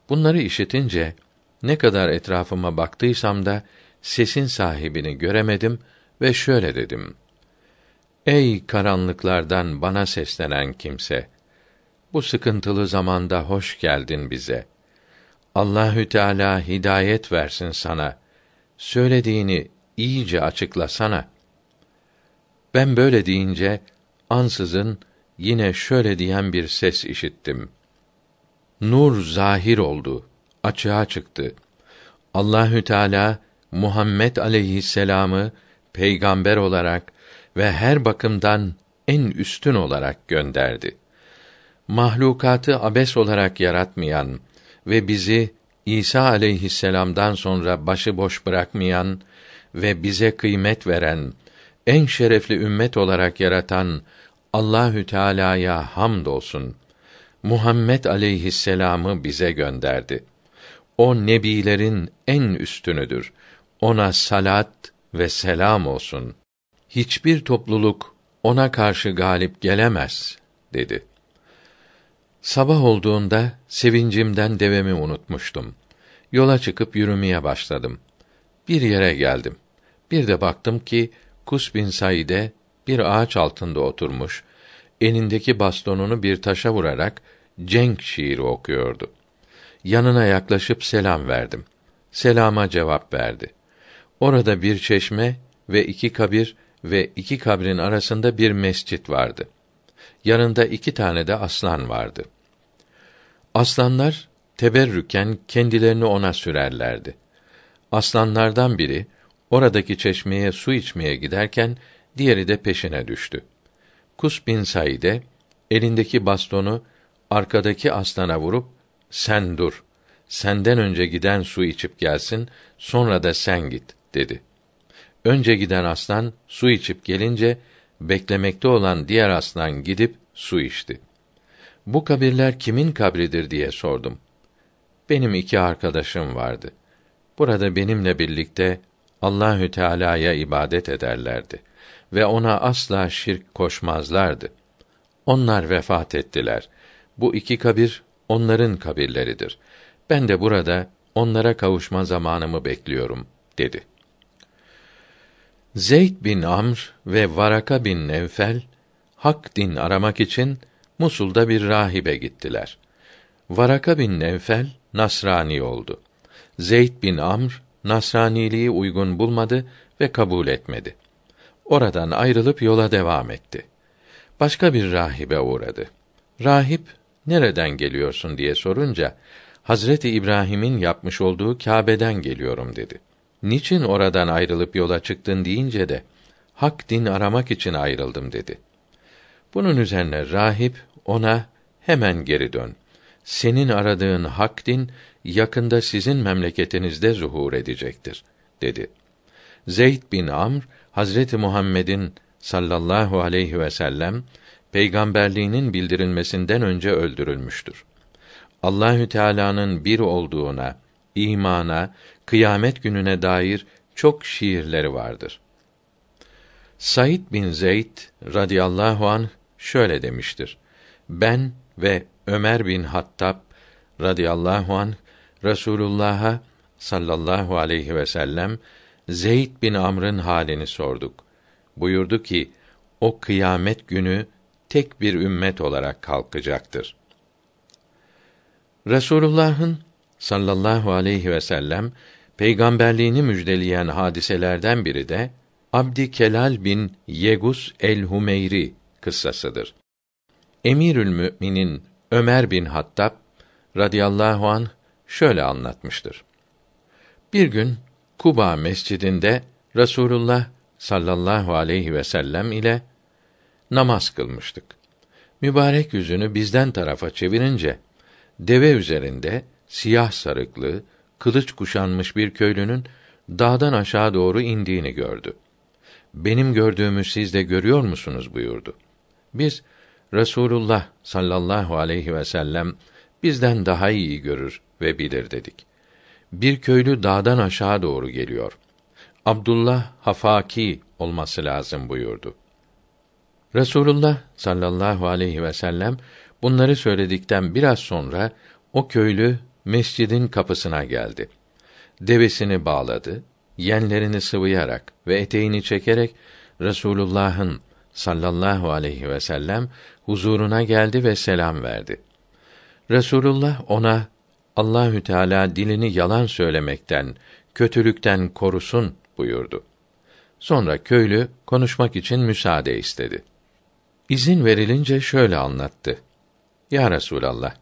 S1: Bunları işitince ne kadar etrafıma baktıysam da sesin sahibini göremedim ve şöyle dedim: Ey karanlıklardan bana seslenen kimse, bu sıkıntılı zamanda hoş geldin bize. Allahü Teala hidayet versin sana. Söylediğini iyice açıklasana. Ben böyle deyince ansızın yine şöyle diyen bir ses işittim. Nur zahir oldu, açığa çıktı. Allahü Teala Muhammed aleyhisselamı peygamber olarak ve her bakımdan en üstün olarak gönderdi. Mahlukatı abes olarak yaratmayan ve bizi İsa aleyhisselam'dan sonra başıboş bırakmayan ve bize kıymet veren en şerefli ümmet olarak yaratan Allahü Teala'ya hamdolsun. Muhammed aleyhisselam'ı bize gönderdi. O nebilerin en üstünüdür. Ona salat ve selam olsun. Hiçbir topluluk ona karşı galip gelemez dedi. Sabah olduğunda sevincimden devemi unutmuştum. Yola çıkıp yürümeye başladım. Bir yere geldim. Bir de baktım ki Kus bin Saide bir ağaç altında oturmuş, elindeki bastonunu bir taşa vurarak cenk şiiri okuyordu. Yanına yaklaşıp selam verdim. Selama cevap verdi. Orada bir çeşme ve iki kabir ve iki kabrin arasında bir mescit vardı. Yanında iki tane de aslan vardı. Aslanlar teberrüken kendilerini ona sürerlerdi. Aslanlardan biri oradaki çeşmeye su içmeye giderken diğeri de peşine düştü. Kus bin Saide elindeki bastonu arkadaki aslana vurup sen dur. Senden önce giden su içip gelsin, sonra da sen git dedi. Önce giden aslan su içip gelince beklemekte olan diğer aslan gidip su içti. Bu kabirler kimin kabridir diye sordum. Benim iki arkadaşım vardı. Burada benimle birlikte Allahü Teala'ya ibadet ederlerdi ve ona asla şirk koşmazlardı. Onlar vefat ettiler. Bu iki kabir onların kabirleridir. Ben de burada onlara kavuşma zamanımı bekliyorum dedi. Zeyd bin Amr ve Varaka bin Nevfel hak din aramak için Musul'da bir rahibe gittiler. Varaka bin Nevfel Nasrani oldu. Zeyd bin Amr Nasraniliği uygun bulmadı ve kabul etmedi. Oradan ayrılıp yola devam etti. Başka bir rahibe uğradı. Rahip, nereden geliyorsun diye sorunca, Hazreti İbrahim'in yapmış olduğu Kâbe'den geliyorum dedi. Niçin oradan ayrılıp yola çıktın deyince de, hak din aramak için ayrıldım dedi. Bunun üzerine rahip ona hemen geri dön. Senin aradığın hak din yakında sizin memleketinizde zuhur edecektir dedi. Zeyd bin Amr Hazreti Muhammed'in sallallahu aleyhi ve sellem peygamberliğinin bildirilmesinden önce öldürülmüştür. Allahü Teala'nın bir olduğuna, imana, kıyamet gününe dair çok şiirleri vardır. Said bin Zeyd radıyallahu an şöyle demiştir. Ben ve Ömer bin Hattab radıyallahu an Resulullah'a sallallahu aleyhi ve sellem Zeyd bin Amr'ın halini sorduk. Buyurdu ki, o kıyamet günü tek bir ümmet olarak kalkacaktır. Resulullah'ın sallallahu aleyhi ve sellem peygamberliğini müjdeleyen hadiselerden biri de Abdi Kelal bin Yegus el-Humeyri kıssasıdır. Emirül Müminin Ömer bin Hattab radıyallahu an şöyle anlatmıştır. Bir gün Kuba mescidinde Rasulullah sallallahu aleyhi ve sellem ile namaz kılmıştık. Mübarek yüzünü bizden tarafa çevirince deve üzerinde siyah sarıklı, kılıç kuşanmış bir köylünün dağdan aşağı doğru indiğini gördü. Benim gördüğümü siz de görüyor musunuz buyurdu. Biz Resulullah sallallahu aleyhi ve sellem bizden daha iyi görür ve bilir dedik. Bir köylü dağdan aşağı doğru geliyor. Abdullah Hafaki olması lazım buyurdu. Resulullah sallallahu aleyhi ve sellem bunları söyledikten biraz sonra o köylü mescidin kapısına geldi. Devesini bağladı, yenlerini sıvayarak ve eteğini çekerek Resulullah'ın sallallahu aleyhi ve sellem huzuruna geldi ve selam verdi. Resulullah ona Allahü Teala dilini yalan söylemekten, kötülükten korusun buyurdu. Sonra köylü konuşmak için müsaade istedi. İzin verilince şöyle anlattı. Ya Resulallah,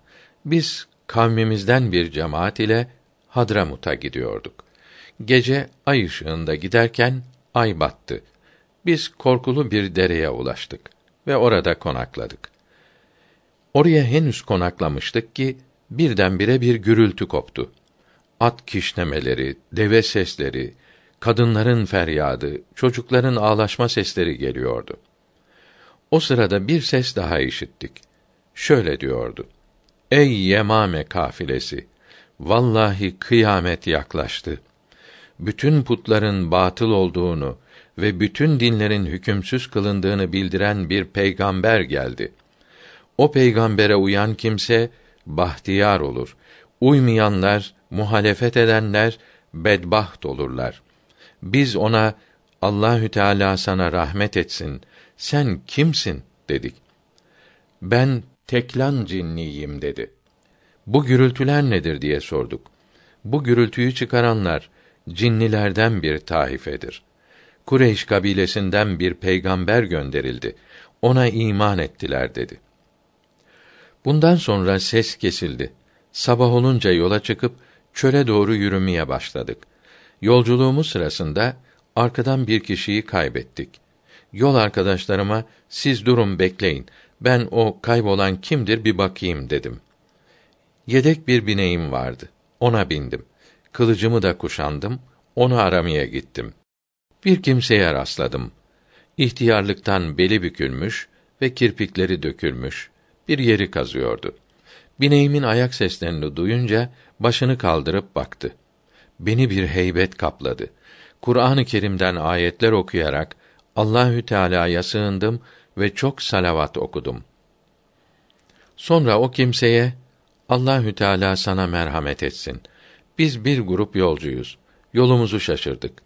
S1: biz kavmimizden bir cemaat ile Hadramut'a gidiyorduk. Gece ay ışığında giderken ay battı. Biz korkulu bir dereye ulaştık ve orada konakladık. Oraya henüz konaklamıştık ki birdenbire bir gürültü koptu. At kişnemeleri, deve sesleri, kadınların feryadı, çocukların ağlaşma sesleri geliyordu. O sırada bir ses daha işittik. Şöyle diyordu: Ey Yemame kafilesi! Vallahi kıyamet yaklaştı. Bütün putların batıl olduğunu ve bütün dinlerin hükümsüz kılındığını bildiren bir peygamber geldi. O peygambere uyan kimse bahtiyar olur. Uymayanlar, muhalefet edenler bedbaht olurlar. Biz ona Allahü Teala sana rahmet etsin. Sen kimsin dedik. Ben Teklan cinniyim dedi. Bu gürültüler nedir diye sorduk. Bu gürültüyü çıkaranlar cinnilerden bir taifedir. Kureyş kabilesinden bir peygamber gönderildi. Ona iman ettiler dedi. Bundan sonra ses kesildi. Sabah olunca yola çıkıp çöle doğru yürümeye başladık. Yolculuğumuz sırasında arkadan bir kişiyi kaybettik. Yol arkadaşlarıma siz durun bekleyin. Ben o kaybolan kimdir bir bakayım dedim. Yedek bir bineğim vardı. Ona bindim. Kılıcımı da kuşandım. Onu aramaya gittim. Bir kimseye rastladım. İhtiyarlıktan beli bükülmüş ve kirpikleri dökülmüş. Bir yeri kazıyordu. Bineğimin ayak seslerini duyunca başını kaldırıp baktı. Beni bir heybet kapladı. Kur'an-ı Kerim'den ayetler okuyarak Allahü Teala'ya sığındım ve çok salavat okudum. Sonra o kimseye Allahü Teala sana merhamet etsin. Biz bir grup yolcuyuz. Yolumuzu şaşırdık.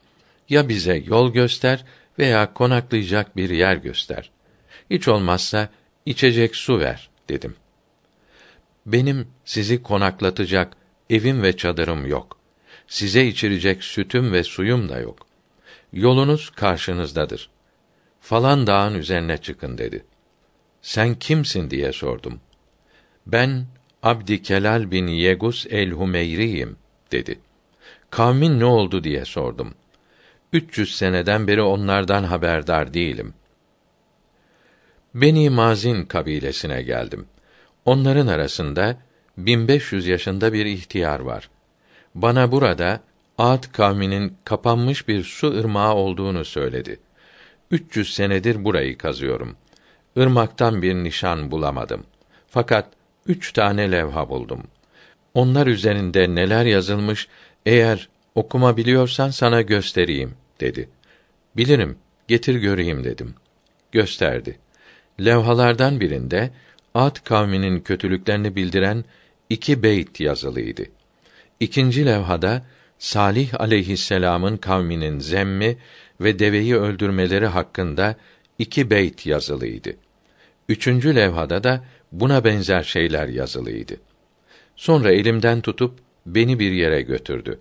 S1: Ya bize yol göster veya konaklayacak bir yer göster. Hiç olmazsa içecek su ver dedim. Benim sizi konaklatacak evim ve çadırım yok. Size içirecek sütüm ve suyum da yok. Yolunuz karşınızdadır. Falan dağın üzerine çıkın dedi. Sen kimsin diye sordum. Ben Abdi Kelal bin Yegus el-Humeyriyim dedi. Kavmin ne oldu diye sordum. 300 seneden beri onlardan haberdar değilim. Beni Mazin kabilesine geldim. Onların arasında 1500 yaşında bir ihtiyar var. Bana burada Ad kavminin kapanmış bir su ırmağı olduğunu söyledi. 300 senedir burayı kazıyorum. Irmaktan bir nişan bulamadım. Fakat üç tane levha buldum. Onlar üzerinde neler yazılmış, eğer okuma biliyorsan sana göstereyim, dedi. Bilirim, getir göreyim dedim. Gösterdi. Levhalardan birinde, Ad kavminin kötülüklerini bildiren iki beyt yazılıydı. İkinci levhada, Salih aleyhisselam'ın kavminin zemmi ve deveyi öldürmeleri hakkında iki beyt yazılıydı. Üçüncü levhada da buna benzer şeyler yazılıydı. Sonra elimden tutup beni bir yere götürdü.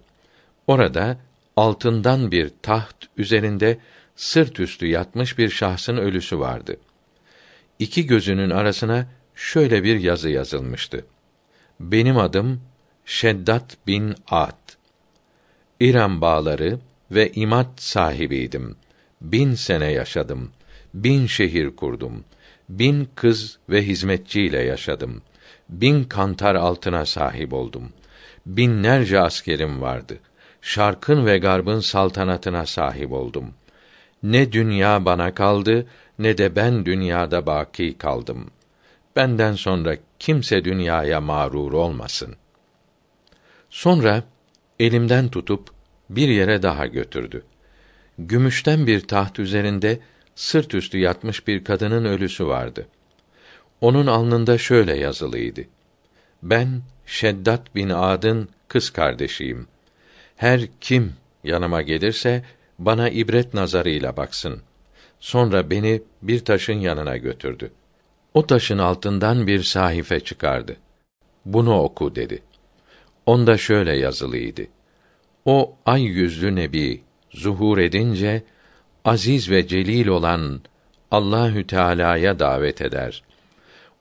S1: Orada altından bir taht üzerinde sırt üstü yatmış bir şahsın ölüsü vardı. İki gözünün arasına şöyle bir yazı yazılmıştı. Benim adım Şeddat bin Ad. İran bağları ve imat sahibiydim. Bin sene yaşadım. Bin şehir kurdum. Bin kız ve hizmetçiyle yaşadım. Bin kantar altına sahip oldum. Binlerce askerim vardı. Şarkın ve garbın saltanatına sahip oldum. Ne dünya bana kaldı, ne de ben dünyada baki kaldım. Benden sonra kimse dünyaya mağrur olmasın. Sonra elimden tutup bir yere daha götürdü. Gümüşten bir taht üzerinde sırt üstü yatmış bir kadının ölüsü vardı. Onun alnında şöyle yazılıydı. Ben Şeddat bin Ad'ın kız kardeşiyim. Her kim yanıma gelirse bana ibret nazarıyla baksın. Sonra beni bir taşın yanına götürdü. O taşın altından bir sahife çıkardı. Bunu oku dedi. Onda şöyle yazılıydı. O ay yüzlü nebi zuhur edince aziz ve celil olan Allahü Teala'ya davet eder.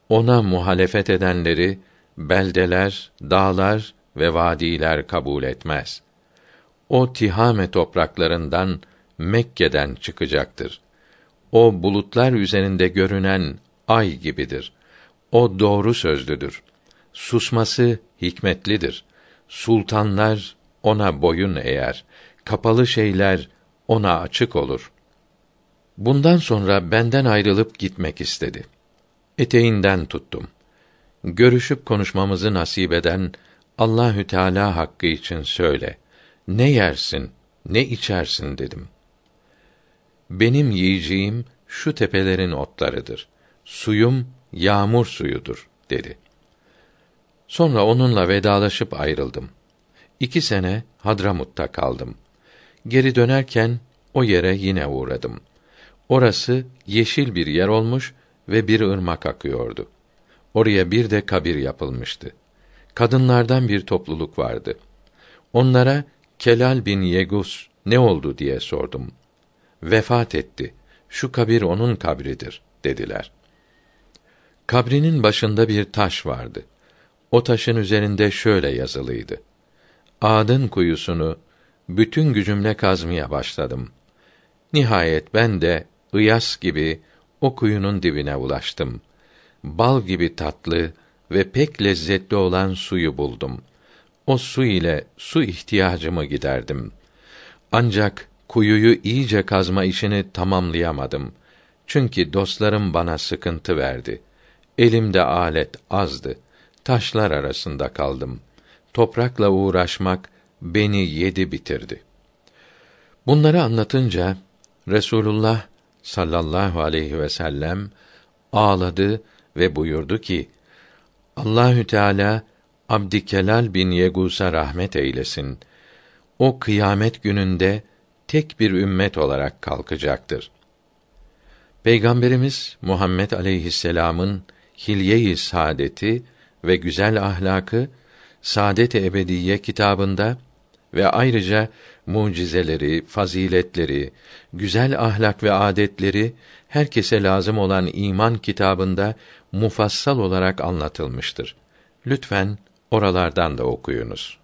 S1: Ona muhalefet edenleri beldeler, dağlar ve vadiler kabul etmez. O Tihame topraklarından Mekke'den çıkacaktır. O bulutlar üzerinde görünen ay gibidir. O doğru sözlüdür. Susması hikmetlidir. Sultanlar ona boyun eğer. Kapalı şeyler ona açık olur. Bundan sonra benden ayrılıp gitmek istedi. Eteğinden tuttum. Görüşüp konuşmamızı nasip eden Allahü Teala hakkı için söyle. Ne yersin, ne içersin dedim. Benim yiyeceğim şu tepelerin otlarıdır. Suyum yağmur suyudur dedi. Sonra onunla vedalaşıp ayrıldım. İki sene Hadramut'ta kaldım. Geri dönerken o yere yine uğradım. Orası yeşil bir yer olmuş ve bir ırmak akıyordu. Oraya bir de kabir yapılmıştı. Kadınlardan bir topluluk vardı. Onlara Kelal bin Yegus ne oldu diye sordum. Vefat etti. Şu kabir onun kabridir dediler. Kabrinin başında bir taş vardı. O taşın üzerinde şöyle yazılıydı. Adın kuyusunu bütün gücümle kazmaya başladım. Nihayet ben de ıyas gibi o kuyunun dibine ulaştım. Bal gibi tatlı ve pek lezzetli olan suyu buldum. O su ile su ihtiyacımı giderdim. Ancak kuyuyu iyice kazma işini tamamlayamadım. Çünkü dostlarım bana sıkıntı verdi. Elimde alet azdı. Taşlar arasında kaldım. Toprakla uğraşmak beni yedi bitirdi. Bunları anlatınca Resulullah sallallahu aleyhi ve sellem ağladı ve buyurdu ki: Allahü Teala Abdikelal bin Yegus'a rahmet eylesin. O kıyamet gününde tek bir ümmet olarak kalkacaktır. Peygamberimiz Muhammed aleyhisselam'ın hilye-i saadeti ve güzel ahlakı Saadet-i Ebediye kitabında ve ayrıca mucizeleri, faziletleri, güzel ahlak ve adetleri herkese lazım olan iman kitabında mufassal olarak anlatılmıştır. Lütfen oralardan da okuyunuz.